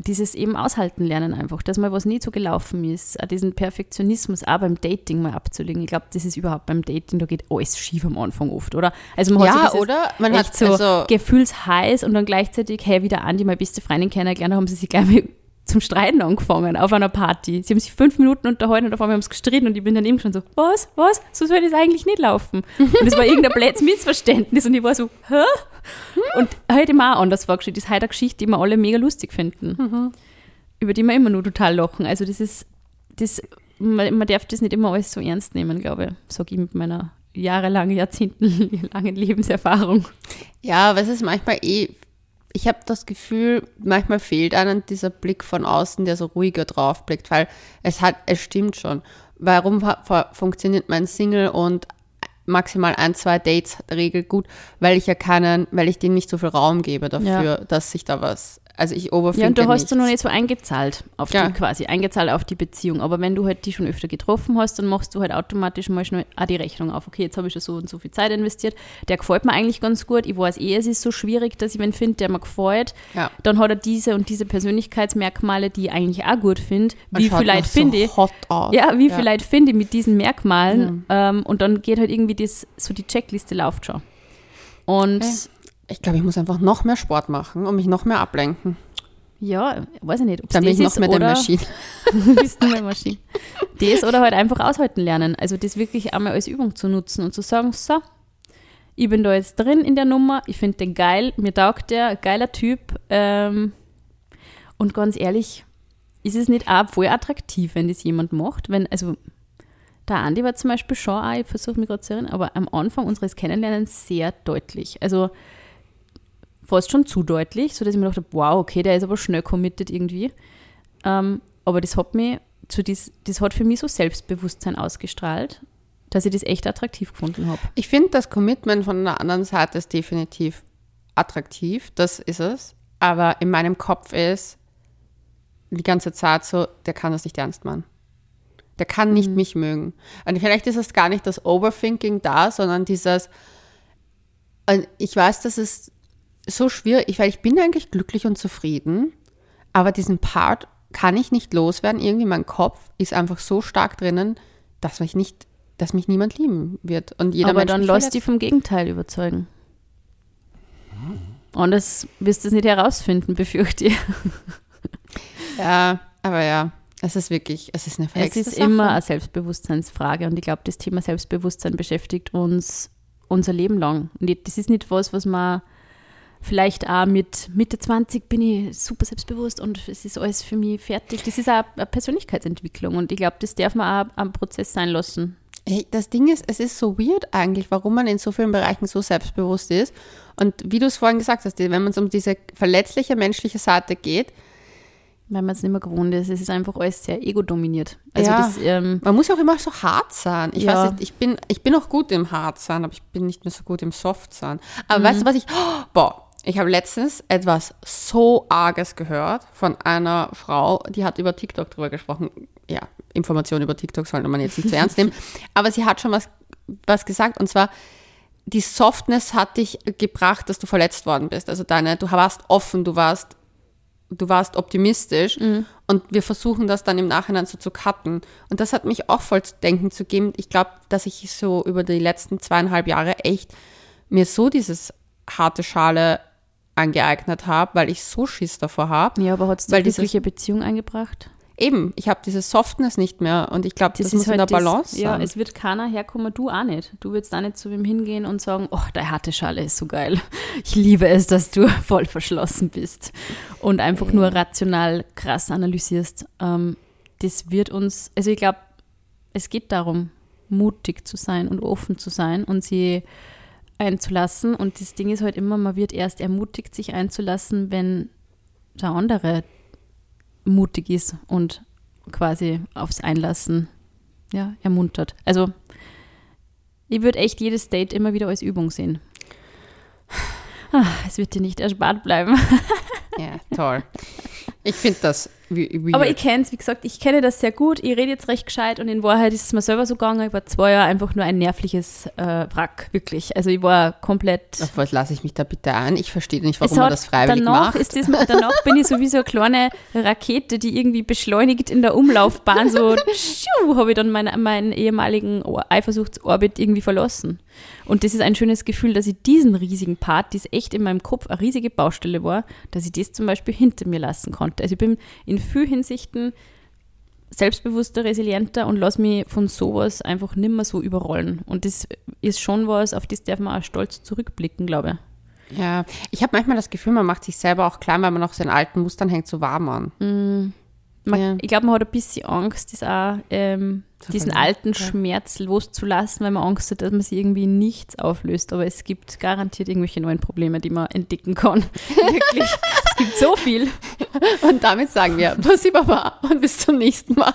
dieses eben aushalten lernen einfach, dass mal was nicht so gelaufen ist, auch diesen Perfektionismus auch beim Dating mal abzulegen. Ich glaube, das ist überhaupt beim Dating, da geht alles schief am Anfang oft, oder? Also man hat ja, so dieses oder? Man hat so also, gefühlsheiß und dann gleichzeitig, hey, wieder Andi, meine beste Freundin kennengelernt, haben sie sich gleich mal zum Streiten angefangen auf einer Party. Sie haben sich fünf Minuten unterhalten und auf einmal haben sie gestritten und ich bin daneben schon so, was, was, so soll das eigentlich nicht laufen. Und es war irgendein blödes Missverständnis und ich war so, hä? Und heute auch anders vorgestellt. Das ist heute eine Geschichte, die wir alle mega lustig finden. Über die wir immer nur total lachen. Also das ist, das, man, man darf das nicht immer alles so ernst nehmen, glaube ich. Sag ich mit meiner jahrelangen, jahrzehntelangen Lebenserfahrung. Ja, aber es ist manchmal eh, ich habe das Gefühl, manchmal fehlt einem dieser Blick von außen, der so ruhiger drauf blickt, weil es hat, es stimmt schon. Warum funktioniert mein Single und maximal ein, zwei Dates Regel gut, weil ich ja keinen, weil ich denen nicht so viel Raum gebe dafür, dass sich da was, also ich overthinke Ja, und du hast du noch nicht so eingezahlt auf Ja. die quasi, eingezahlt auf die Beziehung. Aber wenn du halt die schon öfter getroffen hast, dann machst du halt automatisch mal schnell auch die Rechnung auf. Okay, jetzt habe ich schon so und so viel Zeit investiert. Der gefällt mir eigentlich ganz gut. Ich weiß eh, es ist so schwierig, dass ich wen finde, der mir gefällt. Ja. Dann hat er diese und diese Persönlichkeitsmerkmale, die ich eigentlich auch gut finde. Wie vielleicht finde so ich. hot aus. Ja, wie vielleicht finde ich mit diesen Merkmalen. Ähm, und dann geht halt irgendwie das, so die Checkliste läuft schon. Und Okay. Ich glaube, ich muss einfach noch mehr Sport machen und mich noch mehr ablenken. ja, weiß ich nicht, ob Dann bin das ich noch ist mehr der Maschine. Du bist nur eine Maschine. Das oder halt einfach aushalten lernen. Also das wirklich einmal als Übung zu nutzen und zu sagen, so, ich bin da jetzt drin in der Nummer, ich finde den geil, mir taugt der, geiler Typ. Ähm, und ganz ehrlich, ist es nicht auch voll attraktiv, wenn das jemand macht? Wenn, also der Andi war zum Beispiel schon auch, ich versuche mich gerade zu erinnern, aber am Anfang unseres Kennenlernens sehr deutlich. Also fast schon zu deutlich, sodass ich mir dachte, wow, okay, der ist aber schnell committed irgendwie. Ähm, aber das hat mich zu dies, das hat für mich so Selbstbewusstsein ausgestrahlt, dass ich das echt attraktiv gefunden habe. Ich finde, das Commitment von der anderen Seite ist definitiv attraktiv, das ist es. Aber in meinem Kopf ist die ganze Zeit so, der kann das nicht ernst machen. Der kann nicht mich mögen. Und vielleicht ist es gar nicht das Overthinking da, sondern dieses, und ich weiß, das ist so schwierig, weil ich bin eigentlich glücklich und zufrieden, aber diesen Part kann ich nicht loswerden. Irgendwie mein Kopf ist einfach so stark drinnen, dass mich nicht, dass mich niemand lieben wird. Und jeder aber Mensch dann verletzt. dich vom Gegenteil überzeugen. Und das wirst du es nicht herausfinden, befürchte ich. Ja, aber ja, es ist wirklich, es ist eine Es ist Sache. immer eine Selbstbewusstseinsfrage und ich glaube, das Thema Selbstbewusstsein beschäftigt uns unser Leben lang. Und das ist nicht was, was man vielleicht auch mit Mitte 20 bin ich super selbstbewusst und es ist alles für mich fertig. Das ist auch eine Persönlichkeitsentwicklung und ich glaube, das darf man auch am Prozess sein lassen. Hey, das Ding ist, es ist so weird eigentlich, warum man in so vielen Bereichen so selbstbewusst ist. Und wie du es vorhin gesagt hast, wenn man es um diese verletzliche menschliche Seite geht, Weil man es nicht mehr gewohnt ist. Es ist einfach alles sehr ego-dominiert. Also Ja. das, ähm, man muss ja auch immer so hart sein. Ich Ja. weiß nicht, ich bin, ich bin auch gut im hart sein, aber ich bin nicht mehr so gut im soft sein. Aber weißt du, was ich, oh, boah, ich habe letztens etwas so Arges gehört von einer Frau, die hat über TikTok drüber gesprochen. Ja, Informationen über TikTok sollte man jetzt nicht zu ernst nehmen. Aber sie hat schon was, was gesagt und zwar, die Softness hat dich gebracht, dass du verletzt worden bist. Also deine, du warst offen, du warst, du warst optimistisch und wir versuchen das dann im Nachhinein so zu cutten. Und das hat mich auch voll zu denken zu geben. Ich glaube, dass ich so über die letzten zweieinhalb Jahre echt mir so dieses harte Schale angeeignet habe, weil ich so Schiss davor habe. ja, aber hat es die glückliche Beziehung eingebracht? Eben, ich habe diese Softness nicht mehr und ich glaube, das, muss in der halt das- Balance Ja, sein. es wird keiner herkommen, du auch nicht. Du würdest auch nicht zu wem hingehen und sagen, oh, deine harte Schale ist so geil. Ich liebe es, dass du voll verschlossen bist und einfach nur rational krass analysierst. Ähm, das wird uns, also ich glaube, es geht darum, mutig zu sein und offen zu sein und sie einzulassen. Und das Ding ist halt immer, man wird erst ermutigt, sich einzulassen, wenn der andere mutig ist und quasi aufs Einlassen ja, ermuntert. Also ich würde echt jedes Date immer wieder als Übung sehen. Ah, es wird dir nicht erspart bleiben. Ja, toll. Ich finde das weird. Aber ich kenne es, wie gesagt, ich kenne das sehr gut. Ich rede jetzt recht gescheit und in Wahrheit ist es mir selber so gegangen. Ich war zwei Jahre einfach nur ein nervliches äh, Wrack, wirklich. Also ich war komplett Auf was lasse ich mich da bitte ein? Ich verstehe nicht, warum Es man hat das freiwillig danach macht. Ist das, danach bin ich sowieso eine kleine Rakete, die irgendwie beschleunigt in der Umlaufbahn so habe ich dann meinen, meinen ehemaligen Or- Eifersuchtsorbit irgendwie verlassen. Und das ist ein schönes Gefühl, dass ich diesen riesigen Part, das echt in meinem Kopf eine riesige Baustelle war, dass ich das zum Beispiel hinter mir lassen konnte. Also ich bin in vielen Hinsichten selbstbewusster, resilienter und lass mich von sowas einfach nimmer so überrollen. Und das ist schon was, auf das darf man auch stolz zurückblicken, glaube ich. Ja, ich habe manchmal das Gefühl, man macht sich selber auch klein, weil man noch so in alten Mustern hängt, so warm an. Mm. Man, Ja. Ich glaube, man hat ein bisschen Angst, das auch, ähm, diesen alten ja. Schmerz loszulassen, weil man Angst hat, dass man sich irgendwie nichts auflöst. Aber es gibt garantiert irgendwelche neuen Probleme, die man entdecken kann. Wirklich. es gibt so viel. Und damit sagen wir, Pussy Baba und bis zum nächsten Mal.